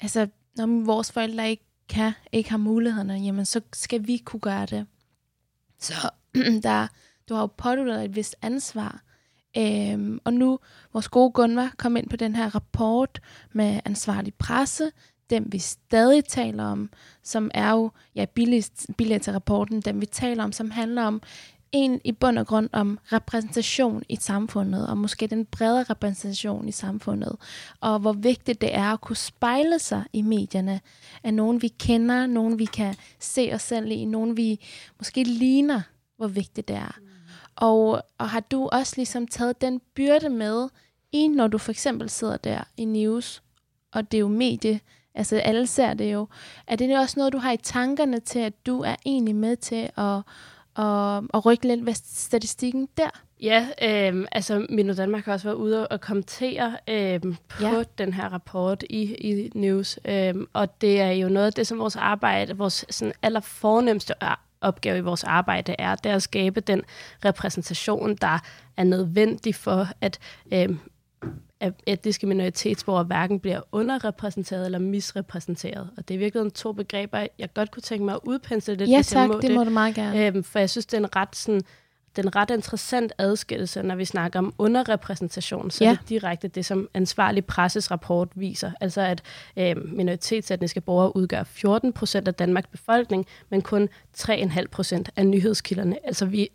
altså når vores forældre ikke kan, ikke har mulighederne, jamen så skal vi kunne gøre det. Så der, du har jo påduttet et vist ansvar, Øhm, og nu, vores gode Gunvar kom ind på den her rapport med ansvarlig presse, dem vi stadig taler om, som er jo ja, billigt til rapporten, dem vi taler om, som handler om en i bund og grund om repræsentation i samfundet, og måske den brede repræsentation i samfundet, og hvor vigtigt det er at kunne spejle sig i medierne af nogen, vi kender, nogen, vi kan se os selv i, nogen, vi måske ligner, hvor vigtigt det er. Og, og har du også ligesom taget den byrde med i, når du for eksempel sidder der i news, og det er jo medie, altså alle ser det jo. Er det også noget, du har i tankerne til, at du er egentlig med til at, at, at rykke lidt ved statistikken der? Ja, øh, altså Mino Danmark har også været ude og kommentere øh, på ja. den her rapport i, i News, øh, og det er jo noget af det, som vores arbejde, vores sådan allerfornemmeste opgave i vores arbejde er, det er at skabe den repræsentation, der er nødvendig for, at øh, at etniske minoritetsborgere hverken bliver underrepræsenteret eller misrepræsenteret. Og det er virkelig to begreber, jeg godt kunne tænke mig at udpensle lidt. Ja tak, må det må du meget gerne. Øhm, for jeg synes, det er en ret sådan, den ret interessant adskillelse, når vi snakker om underrepræsentation, så ja. det er direkte det, som ansvarlig presses rapport viser. Altså at øh, minoritetsetniske borgere udgør 14 procent af Danmarks befolkning, men kun 3,5 procent af nyhedskilderne. Altså vi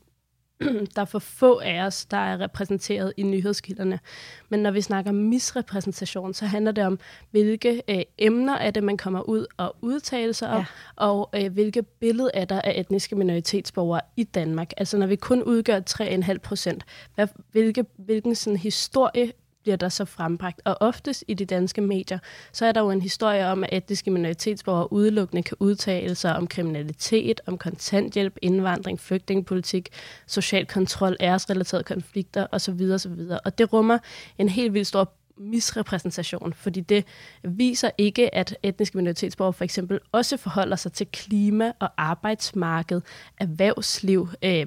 der er for få af os, der er repræsenteret i nyhedskilderne. Men når vi snakker misrepræsentation, så handler det om, hvilke øh, emner er det, man kommer ud og udtale sig om, ja. og øh, hvilke billede er der af etniske minoritetsborgere i Danmark. Altså når vi kun udgør 3,5 procent, hvilke, hvilken sådan historie bliver der så frembragt. Og oftest i de danske medier, så er der jo en historie om, at etniske minoritetsborgere udelukkende kan udtale sig om kriminalitet, om kontanthjælp, indvandring, flygtningepolitik, social kontrol, æresrelaterede konflikter osv. osv. Og det rummer en helt vildt stor misrepræsentation, fordi det viser ikke, at etniske minoritetsborgere for eksempel også forholder sig til klima og arbejdsmarked, erhvervsliv, øh,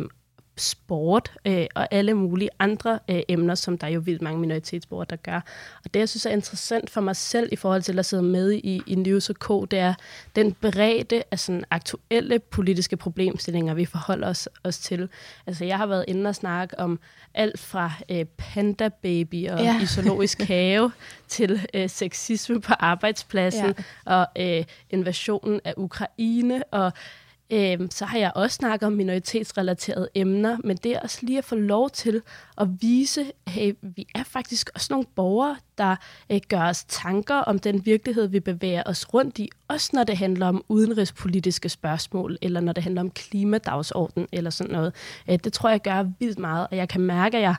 sport øh, og alle mulige andre øh, emner, som der er jo vildt mange minoritetsborgere, der gør. Og det, jeg synes er interessant for mig selv i forhold til at sidde med i, i News K, det er den bredde af sådan aktuelle politiske problemstillinger, vi forholder os, os til. Altså, jeg har været inde og snakke om alt fra øh, panda baby og ja. isologisk have til øh, sexisme på arbejdspladsen ja. og øh, invasionen af Ukraine og Øhm, så har jeg også snakket om minoritetsrelaterede emner, men det er også lige at få lov til at vise, at hey, vi er faktisk også nogle borgere, der øh, gør os tanker om den virkelighed, vi bevæger os rundt i, også når det handler om udenrigspolitiske spørgsmål, eller når det handler om klimadagsorden eller sådan noget. Øh, det tror jeg gør vildt meget, og jeg kan mærke, at jeg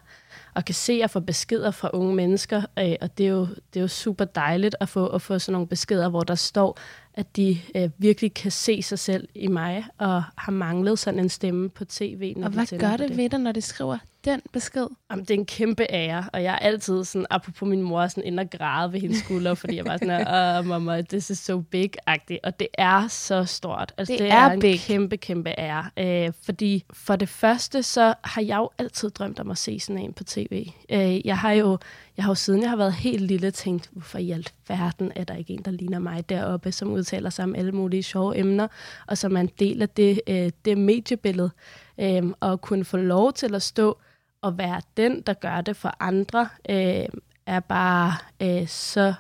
og kan se og få beskeder fra unge mennesker, øh, og det er, jo, det er jo super dejligt at få, at få sådan nogle beskeder, hvor der står, at de øh, virkelig kan se sig selv i mig, og har manglet sådan en stemme på tv. Når og hvad gør det, det ved dig, når de skriver den besked? Jamen, det er en kæmpe ære, og jeg er altid sådan, apropos min mor, sådan ind og græde ved hendes skulder, fordi jeg var sådan, åh, oh, mamma, this is so big-agtig. Og det er så stort. Altså, Det det, er er, en big. kæmpe, kæmpe ære. Øh, fordi for det første, så har jeg jo altid drømt om at se sådan en på tv. Øh, jeg har jo jeg har jo siden jeg har været helt lille tænkt, hvorfor i alverden er der ikke en, der ligner mig deroppe, som udtaler sig om alle mulige sjove emner, og som er en del af det, øh, det mediebillede. Øh, og kunne få lov til at stå og være den, der gør det for andre, øh, er bare øh, så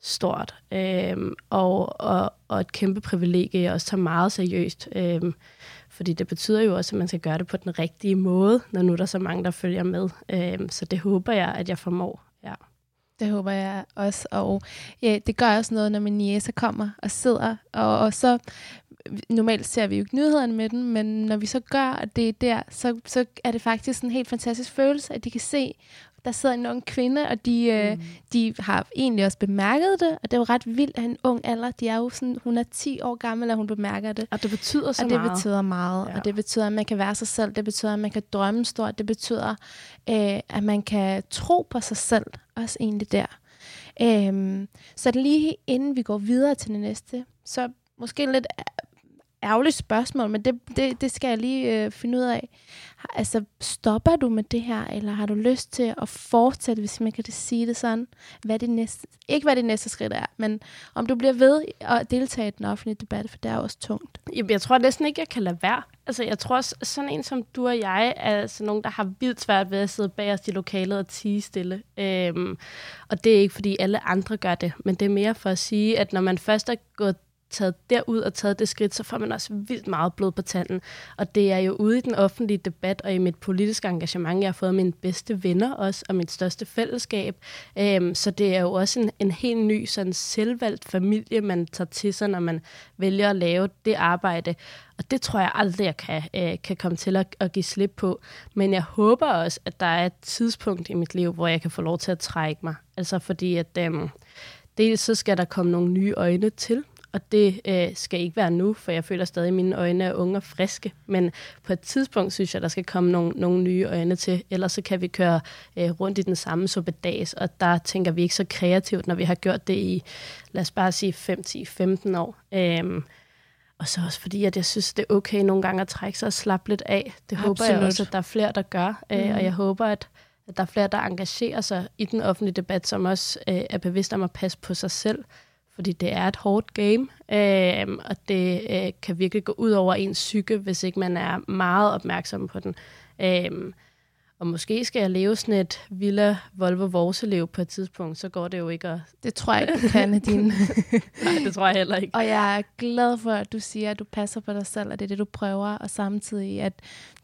stort. Øh, og, og, og et kæmpe privilegie, jeg også tager meget seriøst. Øh, fordi det betyder jo også, at man skal gøre det på den rigtige måde, når nu er der så mange, der følger med. Øh, så det håber jeg, at jeg formår. Ja. Det håber jeg også. Og ja, det gør også noget, når min jæser kommer og sidder. Og, og så, normalt ser vi jo ikke nyhederne med den, men når vi så gør det der, så, så er det faktisk en helt fantastisk følelse, at de kan se, der sidder en ung kvinde, og de, mm. øh, de har egentlig også bemærket det, og det er jo ret vildt at en ung alder. De er jo sådan, hun er 10 år gammel, og hun bemærker det. Og det betyder så og det meget. betyder meget, Ja. og det betyder, at man kan være sig selv, det betyder, at man kan drømme stort, det betyder, øh, at man kan tro på sig selv, også egentlig der. Øhm, så lige inden vi går videre til det næste, så måske lidt ærgerligt spørgsmål, men det, det, det skal jeg lige øh, finde ud af. Altså, stopper du med det her, eller har du lyst til at fortsætte, hvis man kan det sige det sådan? Hvad det næste, ikke hvad det næste skridt er, men om du bliver ved at deltage i den offentlige debat, for det er også tungt. Jamen, Jeg tror næsten ikke, jeg kan lade være. Altså, jeg tror også, sådan en som du og jeg, er sådan nogen, der har vildt svært ved at sidde bag os i lokalet og tige stille. Øhm, og det er ikke, fordi alle andre gør det, men det er mere for at sige, at når man først er gået taget derud og taget det skridt, så får man også vildt meget blod på tanden. Og det er jo ude i den offentlige debat og i mit politiske engagement, jeg har fået mine bedste venner også, og mit største fællesskab. Øhm, så det er jo også en, en helt ny sådan selvvalgt familie, man tager til sig, når man vælger at lave det arbejde. Og det tror jeg aldrig, jeg kan, øh, kan komme til at, at give slip på. Men jeg håber også, at der er et tidspunkt i mit liv, hvor jeg kan få lov til at trække mig. Altså fordi, at øh, dels så skal der komme nogle nye øjne til, og det øh, skal ikke være nu, for jeg føler stadig, at mine øjne er unge og friske. Men på et tidspunkt synes jeg, der skal komme nogle, nogle nye øjne til. Ellers så kan vi køre øh, rundt i den samme suppedags, og der tænker vi ikke så kreativt, når vi har gjort det i, lad os bare sige, 5-10-15 år. Øhm, og så også fordi, at jeg synes, det er okay nogle gange at trække sig og slappe lidt af. Det håber jeg Absolut. også, at der er flere, der gør. Mm. Øh, og jeg håber, at, at der er flere, der engagerer sig i den offentlige debat, som også øh, er bevidst om at passe på sig selv. Fordi det er et hårdt game, øh, og det øh, kan virkelig gå ud over ens psyke, hvis ikke man er meget opmærksom på den. Øh, og måske skal jeg leve sådan et Villa Volvo Vorselev på et tidspunkt, så går det jo ikke at... Det tror jeg ikke, du kan, Nadine. Nej, det tror jeg heller ikke. Og jeg er glad for, at du siger, at du passer på dig selv, og det er det, du prøver, og samtidig, at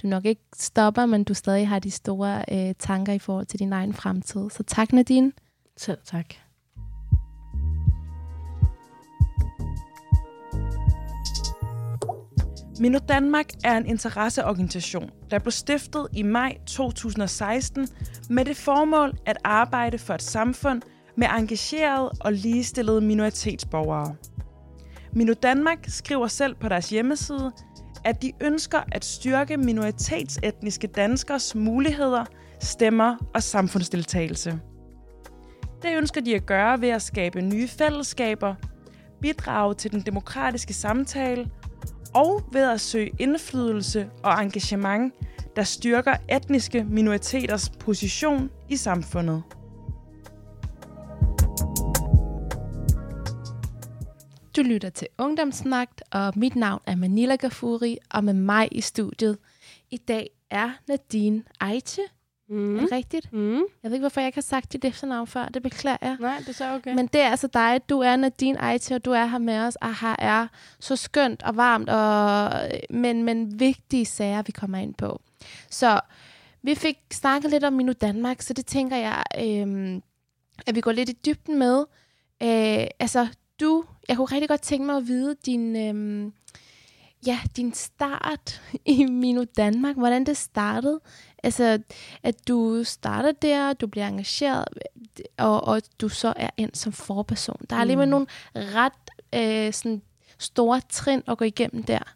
du nok ikke stopper, men du stadig har de store øh, tanker i forhold til din egen fremtid. Så tak, Nadine. Selv tak. Mino Danmark er en interesseorganisation, der blev stiftet i maj 2016 med det formål at arbejde for et samfund med engagerede og ligestillede minoritetsborgere. Mino Danmark skriver selv på deres hjemmeside, at de ønsker at styrke minoritetsetniske danskers muligheder, stemmer og samfundsdeltagelse. Det ønsker de at gøre ved at skabe nye fællesskaber, bidrage til den demokratiske samtale og ved at søge indflydelse og engagement, der styrker etniske minoriteters position i samfundet. Du lytter til Ungdomsnagt, og mit navn er Manila Gafuri, og med mig i studiet i dag er Nadine Aiche. Mm. Er det rigtigt? Mm. Jeg ved ikke, hvorfor jeg ikke har sagt dit efternavn før. Det beklager jeg. Nej, det er så okay. Men det er altså dig. Du er Nadine Aiche, og du er her med os. Og her er så skønt og varmt, og, men, men vigtige sager, vi kommer ind på. Så vi fik snakket lidt om Minu Danmark, så det tænker jeg, øhm, at vi går lidt i dybden med. Øh, altså, du, jeg kunne rigtig godt tænke mig at vide din, øhm, ja, din start i Minu Danmark, hvordan det startede. Altså, at du starter der, du bliver engageret, og, og du så er ind som forperson. Der er alligevel Mm. nogle ret øh, sådan store trin at gå igennem der.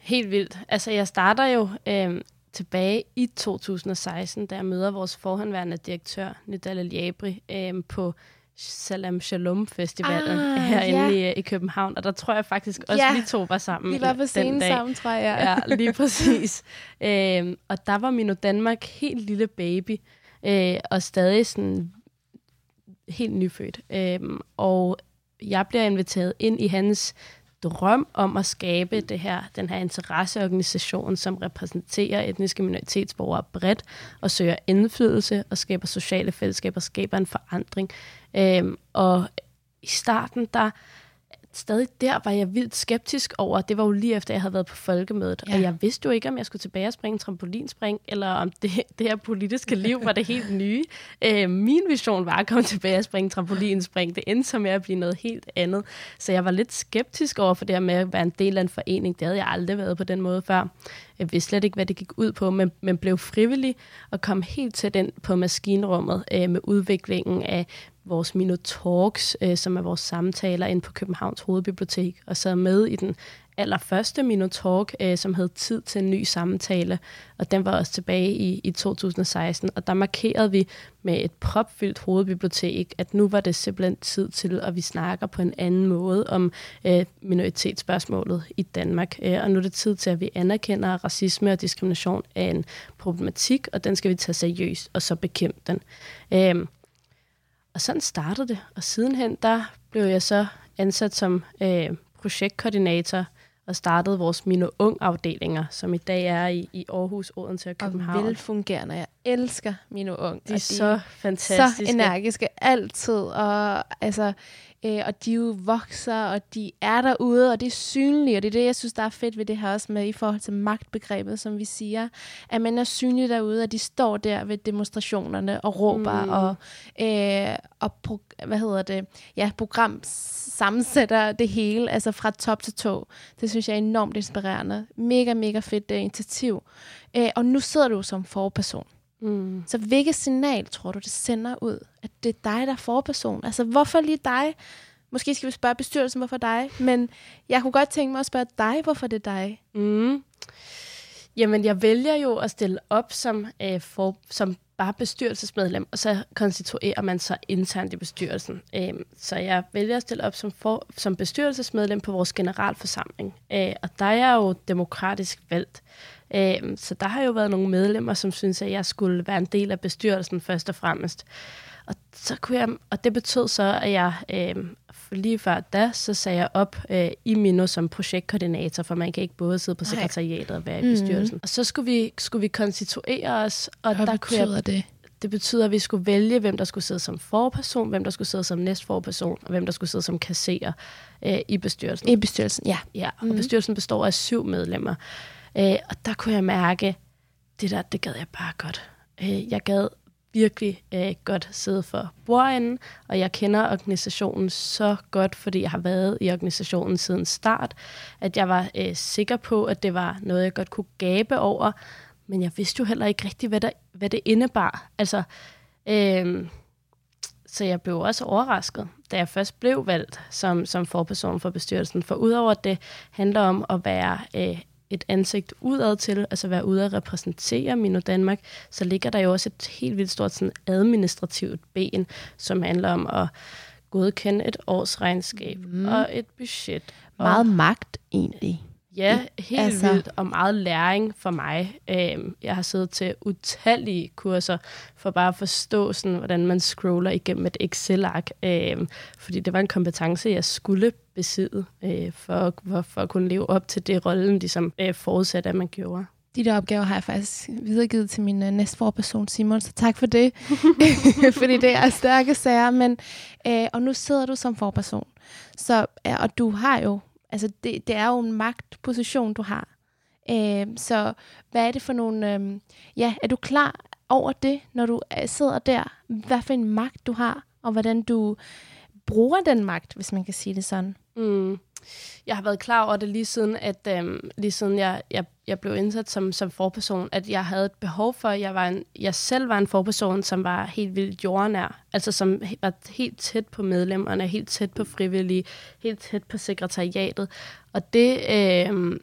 Helt vildt. Altså, jeg starter jo øh, tilbage i 2016, da jeg møder vores forhåndværende direktør, Nidal Liabri, øh, på Salam Shalom Festivalen Ah, herinde ja. i, i København. Og der tror jeg faktisk også, Ja. vi to var sammen Vi var på den scenen dag. sammen, tror jeg. Ja, lige præcis. øhm, og der var Mino Danmark helt lille baby, øh, og stadig sådan helt nyfødt. Øhm, og jeg bliver inviteret ind i hans drøm om at skabe det her, den her interesseorganisation, som repræsenterer etniske minoritetsborgere bredt og søger indflydelse og skaber sociale fællesskaber, skaber en forandring. Øhm, og i starten, der stadig der var jeg vildt skeptisk over. Det var jo lige efter, jeg havde været på folkemødet. Ja. Og jeg vidste jo ikke, om jeg skulle tilbage og springe trampolinspring, eller om det, det her politiske liv var det helt nye. Øh, min vision var at komme tilbage og springe trampolinspring. Det endte så med at blive noget helt andet. Så jeg var lidt skeptisk over for det her med at være en del af en forening. Det havde jeg aldrig været på den måde før. Jeg vidste slet ikke, hvad det gik ud på, men, men blev frivillig og kom helt tæt ind på maskinrummet øh, med udviklingen af vores Minotalks, øh, som er vores samtaler inde på Københavns Hovedbibliotek, og sad med i den allerførste Minotalk, øh, som hed Tid til en ny samtale, og den var også tilbage i, i 2016, og der markerede vi med et propfyldt hovedbibliotek, at nu var det simpelthen tid til, at vi snakker på en anden måde om øh, minoritetsspørgsmålet i Danmark, øh, og nu er det tid til, at vi anerkender, at racisme og diskrimination er en problematik, og den skal vi tage seriøst, og så bekæmpe den. Øh, og sådan startede det. Og sidenhen, der blev jeg så ansat som øh, projektkoordinator og startede vores Mino Ung-afdelinger, som i dag er i, i Aarhus, Odense og Og København. velfungerende. Jeg elsker mine unge. de er og så fantastiske. så energiske altid, og, altså, øh, og de jo vokser, og de er derude, og det er synlige, og det er det, jeg synes, der er fedt ved det her også med i forhold til magtbegrebet, som vi siger, at man er synlig derude, at de står der ved demonstrationerne og råber, Mm. og, øh, og pro- hvad hedder det, ja, program sammensætter det hele, altså fra top til tå. Det synes jeg er enormt inspirerende. Mega, mega fedt uh, initiativ. Øh, og nu sidder du som forperson. Mm. Så hvilket signal tror du, det sender ud, at det er dig, der er forperson? Altså, hvorfor lige dig? Måske skal vi spørge bestyrelsen, hvorfor dig? Men jeg kunne godt tænke mig at spørge dig, hvorfor det er dig? Mm. Jamen, jeg vælger jo at stille op som, øh, for, som bare bestyrelsesmedlem, og så konstituerer man sig internt i bestyrelsen. Øh, så jeg vælger at stille op som, for, som bestyrelsesmedlem på vores generalforsamling. Øh, og der er jeg jo demokratisk valgt. Øh, så der har jo været nogle medlemmer, som synes, at jeg skulle være en del af bestyrelsen først og fremmest. Og, så kunne jeg, og det betød så, at jeg øh, lige før da, så sagde jeg op øh, i Mino som projektkoordinator, for man kan ikke både sidde på sekretariatet og være i Mhm. bestyrelsen. Mm. Og så skulle vi, skulle vi konstituere os, og Hvad der kunne jeg, betyder det? det betyder, at vi skulle vælge, hvem der skulle sidde som forperson, hvem der skulle sidde som næstforperson, og hvem der skulle sidde som kasserer øh, i bestyrelsen. I bestyrelsen, ja. Ja, og mm. bestyrelsen består af syv medlemmer. Øh, og der kunne jeg mærke, det der, det gad jeg bare godt. Øh, jeg gad virkelig øh, godt sidde for bordenden, og jeg kender organisationen så godt, fordi jeg har været i organisationen siden start, at jeg var øh, sikker på, at det var noget, jeg godt kunne gabe over, men jeg vidste jo heller ikke rigtigt, hvad, der, hvad det indebar. Altså, øh, så jeg blev også overrasket, da jeg først blev valgt som, som forperson for bestyrelsen. For udover at det handler om at være øh, et ansigt udad til, altså være ude at repræsentere Mino Danmark, så ligger der jo også et helt vildt stort sådan administrativt ben, som handler om at godkende et årsregnskab mm. og et budget. Meget Og, magt, egentlig. Ja, helt altså- vildt og meget læring for mig. Øhm, jeg har siddet til utallige kurser for bare at forstå, sådan, hvordan man scroller igennem et Excel-ark, øhm, fordi det var en kompetence, jeg skulle besidde øh, for, for, for at kunne leve op til det rollen, ligesom øh, forudsatte, at man gjorde. De der opgaver har jeg faktisk videregivet til min uh, næstforperson Simon, så tak for det. Fordi det er stærke sager. Men, øh, og nu sidder du som forperson. Så, øh, og du har jo, altså det, det er jo en magtposition, du har. Øh, så hvad er det for nogle, øh, ja, er du klar over det, når du øh, sidder der? Hvad for en magt du har, og hvordan du bruger den magt, hvis man kan sige det sådan? Mm. Jeg har været klar over det lige siden, at øh, lige siden jeg, jeg, jeg blev indsat som, som forperson, at jeg havde et behov for, at jeg, var en, jeg selv var en forperson, som var helt vildt jordnær. Altså som var helt tæt på medlemmerne, helt tæt på frivillige, helt tæt på sekretariatet. Og det, øh,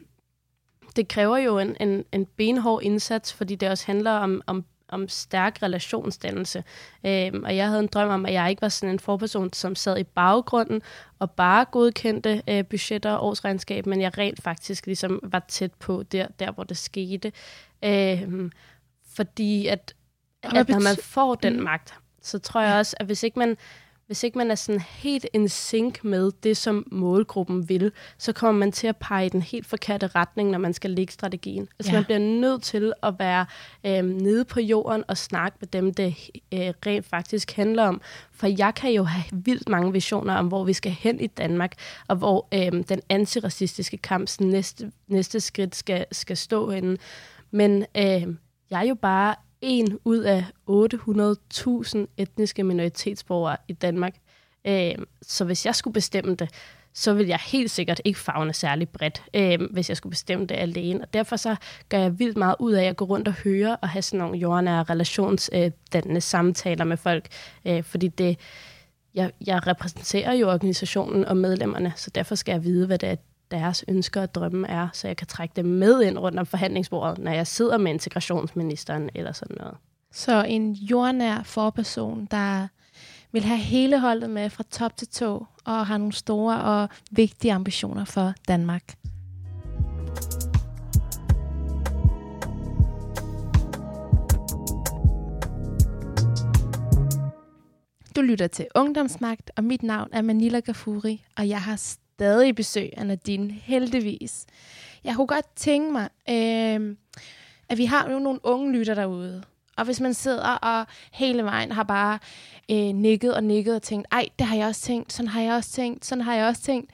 det kræver jo en, en, en benhård indsats, fordi det også handler om, om om stærk relationsdannelse. Øhm, og jeg havde en drøm om, at jeg ikke var sådan en forperson, som sad i baggrunden og bare godkendte øh, budgetter og årsregnskab, men jeg rent faktisk ligesom var tæt på der, der hvor det skete. Øhm, fordi at, at når man får den mm. magt, så tror jeg også, at hvis ikke man hvis ikke man er sådan helt in sync med det, som målgruppen vil, så kommer man til at pege i den helt forkerte retning, når man skal lægge strategien. Altså ja. man bliver nødt til at være øh, nede på jorden og snakke med dem, det øh, rent faktisk handler om. For jeg kan jo have vildt mange visioner om, hvor vi skal hen i Danmark, og hvor øh, den antiracistiske kamps næste, næste skridt skal, skal stå henne. Men øh, jeg er jo bare en ud af 800.000 etniske minoritetsborgere i Danmark. Øh, så hvis jeg skulle bestemme det, så vil jeg helt sikkert ikke fagne særlig bredt, øh, hvis jeg skulle bestemme det alene. Og derfor så gør jeg vildt meget ud af at gå rundt og høre og have sådan nogle jordnære relationsdannende samtaler med folk, øh, fordi det, jeg, jeg repræsenterer jo organisationen og medlemmerne, så derfor skal jeg vide, hvad det er, deres ønsker og drømme er, så jeg kan trække dem med ind rundt om forhandlingsbordet, når jeg sidder med integrationsministeren eller sådan noget. Så en jordnær forperson, der vil have hele holdet med fra top til tå, og har nogle store og vigtige ambitioner for Danmark. Du lytter til Ungdomsmagt, og mit navn er Manila Gafuri, og jeg har stadig besøg af Nadine, heldigvis. Jeg kunne godt tænke mig, øh, at vi har jo nogle unge lytter derude. Og hvis man sidder og hele vejen har bare øh, nikket og nikket og tænkt, ej, det har jeg også tænkt, sådan har jeg også tænkt, sådan har jeg også tænkt.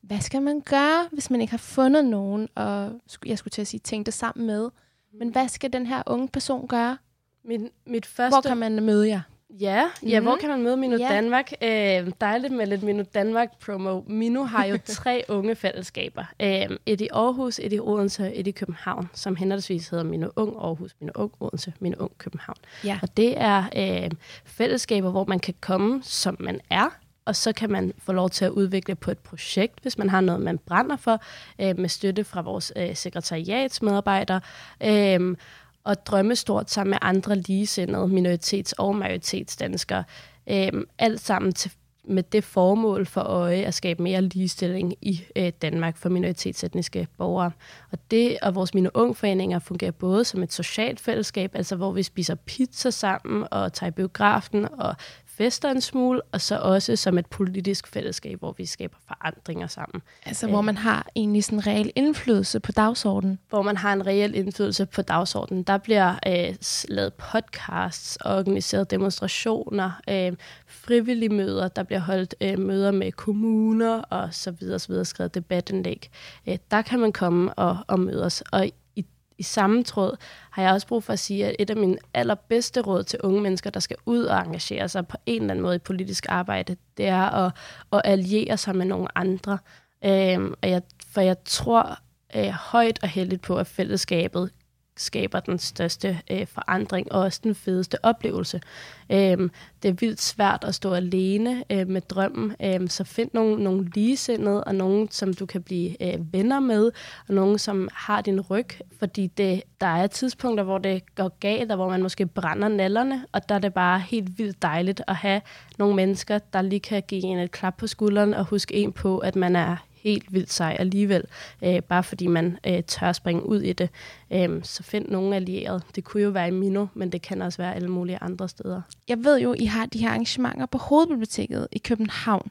Hvad skal man gøre, hvis man ikke har fundet nogen, og jeg skulle til at sige, tænkt det sammen med. Men hvad skal den her unge person gøre? Min, mit første... Hvor kan man møde jer? Ja, mm-hmm. ja hvor mhm. kan man møde Minu ja. Danmark? Øh, dejligt med lidt Minu Danmark-promo. Minu har jo tre unge fællesskaber. Øh, et i Aarhus, et i Odense, et i København, som henholdsvis hedder Minu Ung Aarhus, Minu Ung Odense, Minu Ung København. Ja. Og det er øh, fællesskaber, hvor man kan komme, som man er, og så kan man få lov til at udvikle på et projekt, hvis man har noget, man brænder for, øh, med støtte fra vores øh, sekretariatsmedarbejdere. Øh, og drømme stort sammen med andre ligesindede minoritets- og majoritetsdanskere. Øhm, alt sammen til, med det formål for øje at skabe mere ligestilling i øh, Danmark for minoritetsetniske borgere. Og det og vores Mine Ungforeninger fungerer både som et socialt fællesskab, altså hvor vi spiser pizza sammen og tager i biografen og fester en smule, og så også som et politisk fællesskab, hvor vi skaber forandringer sammen. Altså hvor man har egentlig sådan en reel indflydelse på dagsordenen? Hvor man har en reel indflydelse på dagsordenen. Der bliver øh, lavet podcasts, organiseret demonstrationer, øh, frivillige møder, der bliver holdt øh, møder med kommuner og så videre, så videre skrevet debatindlæg. Øh, der kan man komme og, og møde os. Og i samme tråd har jeg også brug for at sige, at et af mine allerbedste råd til unge mennesker, der skal ud og engagere sig på en eller anden måde i politisk arbejde, det er at, at alliere sig med nogle andre. Øhm, og jeg, for jeg tror øh, højt og heldigt på, at fællesskabet skaber den største øh, forandring og også den fedeste oplevelse. Øhm, det er vildt svært at stå alene øh, med drømmen, øhm, så find nogle, nogle ligesindede og nogen, som du kan blive øh, venner med, og nogen, som har din ryg, fordi det, der er tidspunkter, hvor det går galt, og hvor man måske brænder nallerne, og der er det bare helt vildt dejligt at have nogle mennesker, der lige kan give en et klap på skulderen og huske en på, at man er helt vildt sej alligevel, øh, bare fordi man øh, tør springe ud i det. Øh, så find nogen allierede. Det kunne jo være i Mino, men det kan også være alle mulige andre steder. Jeg ved jo, I har de her arrangementer på Hovedbiblioteket i København.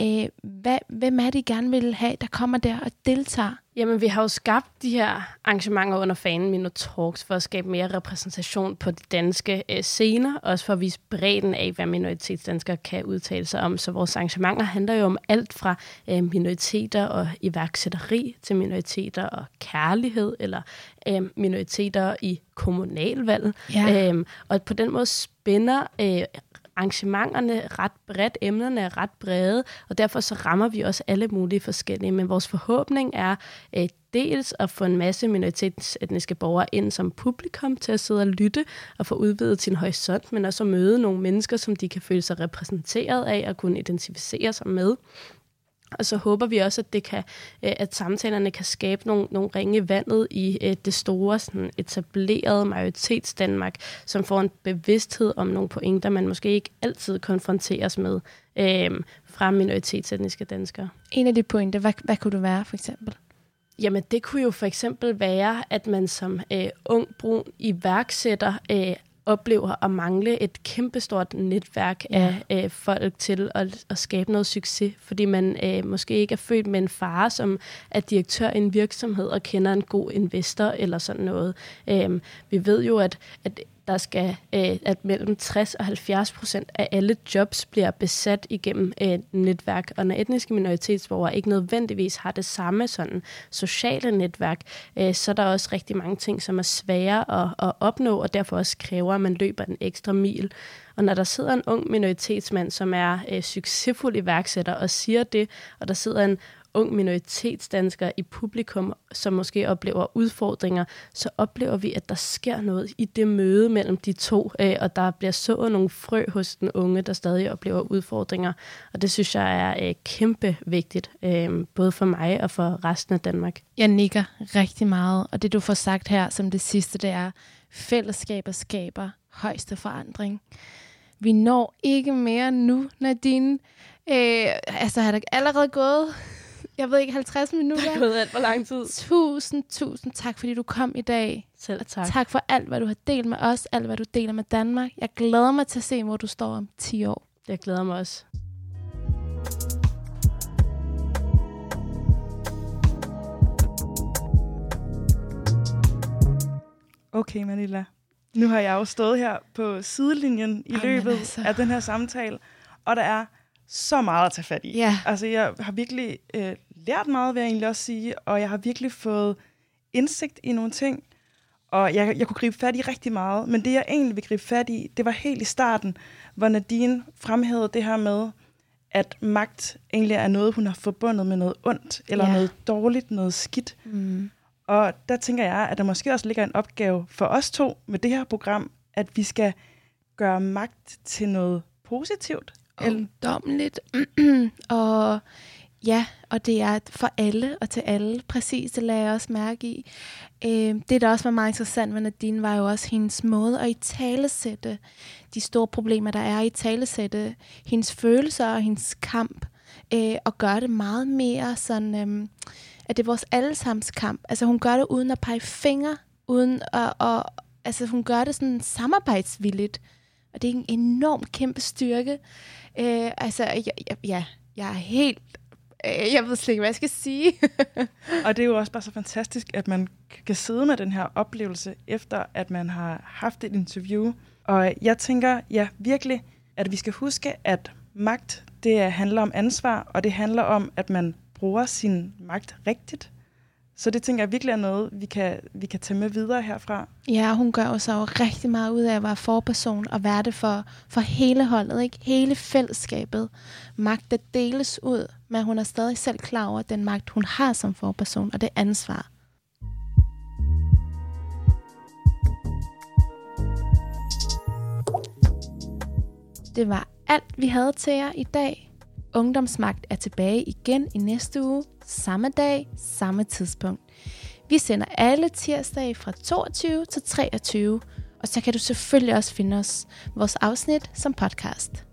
Øh, hvad, hvem er det, I gerne vil have, der kommer der og deltager? Jamen, vi har jo skabt de her arrangementer under fanen Mino Talks for at skabe mere repræsentation på de danske øh, scener, også for at vise bredden af, hvad minoritetsdanskere kan udtale sig om. Så vores arrangementer handler jo om alt fra øh, minoriteter og iværksætteri til minoriteter og kærlighed, eller øh, minoriteter i kommunalvalg. Ja. Øhm, og på den måde spænder øh, arrangementerne ret bredt, emnerne er ret brede, og derfor så rammer vi også alle mulige forskellige. Men vores forhåbning er øh, dels at få en masse minoritetsetniske borgere ind som publikum til at sidde og lytte og få udvidet sin horisont, men også at møde nogle mennesker, som de kan føle sig repræsenteret af og kunne identificere sig med. Og så håber vi også, at det kan, øh, at samtalerne kan skabe nogle, nogle ringe i vandet i øh, det store sådan etablerede majoritets Danmark, som får en bevidsthed om nogle pointer, man måske ikke altid konfronteres med øh, fra minoritetsetniske danskere. En af de pointer, hvad, hvad kunne det være for eksempel? Jamen det kunne jo for eksempel være, at man som øh, ung brun iværksætter øh, oplever at mangle et kæmpestort netværk ja. af øh, folk til at, at skabe noget succes, fordi man øh, måske ikke er født med en far, som er direktør i en virksomhed og kender en god investor eller sådan noget. Øh, vi ved jo, at, at der skal, øh, at mellem 60 og 70 procent af alle jobs bliver besat igennem øh, netværk, og når etniske minoritetsborgere ikke nødvendigvis har det samme sådan sociale netværk, øh, så er der også rigtig mange ting, som er svære at, at opnå, og derfor også kræver, at man løber en ekstra mil. Og når der sidder en ung minoritetsmand, som er øh, succesfuld iværksætter og siger det, og der sidder en ung minoritetsdansker i publikum, som måske oplever udfordringer, så oplever vi, at der sker noget i det møde mellem de to, øh, og der bliver sået nogle frø hos den unge, der stadig oplever udfordringer. Og det synes jeg er øh, kæmpe vigtigt, øh, både for mig og for resten af Danmark. Jeg nikker rigtig meget, og det du får sagt her som det sidste, det er, fællesskaber skaber højeste forandring. Vi når ikke mere nu, Nadine. Øh, altså, har der allerede gået jeg ved ikke, 50 minutter. Det er gået alt for lang tid. Tusind, tusind tak, fordi du kom i dag. Selv tak. tak for alt, hvad du har delt med os, alt, hvad du deler med Danmark. Jeg glæder mig til at se, hvor du står om 10 år. Jeg glæder mig også. Okay, Manila. Nu har jeg jo stået her på sidelinjen i Ej, løbet altså. af den her samtale, og der er så meget at tage fat i. Ja. Altså, jeg har virkelig øh, lært meget, vil jeg egentlig også sige, og jeg har virkelig fået indsigt i nogle ting, og jeg, jeg kunne gribe fat i rigtig meget, men det, jeg egentlig vil gribe fat i, det var helt i starten, hvor Nadine fremhævede det her med, at magt egentlig er noget, hun har forbundet med noget ondt, eller ja. noget dårligt, noget skidt. Mm. Og der tænker jeg, at der måske også ligger en opgave for os to med det her program, at vi skal gøre magt til noget positivt ungdommeligt. og ja, og det er for alle og til alle. Præcis, det lader jeg også mærke i. Øh, det, der også var meget interessant med Nadine, var jo også hendes måde at i talesætte de store problemer, der er i talesætte hendes følelser og hendes kamp, øh, og gøre det meget mere sådan, øh, at det er vores allesammens kamp. Altså hun gør det uden at pege fingre, uden at, og, altså hun gør det sådan samarbejdsvilligt. Og det er en enorm kæmpe styrke. Øh, altså, ja, ja, jeg er helt... Øh, jeg ved slet ikke, hvad jeg skal sige. og det er jo også bare så fantastisk, at man kan sidde med den her oplevelse, efter at man har haft et interview. Og jeg tænker, ja, virkelig, at vi skal huske, at magt, det handler om ansvar, og det handler om, at man bruger sin magt rigtigt. Så det tænker jeg virkelig er noget, vi kan, vi kan tage med videre herfra. Ja, hun gør jo så jo rigtig meget ud af at være forperson og være det for, for hele holdet, ikke? hele fællesskabet. Magt, der deles ud, men hun er stadig selv klar over den magt, hun har som forperson, og det ansvar. Det var alt, vi havde til jer i dag. Ungdomsmagt er tilbage igen i næste uge, samme dag, samme tidspunkt. Vi sender alle tirsdage fra 22 til 23, og så kan du selvfølgelig også finde os vores afsnit som podcast.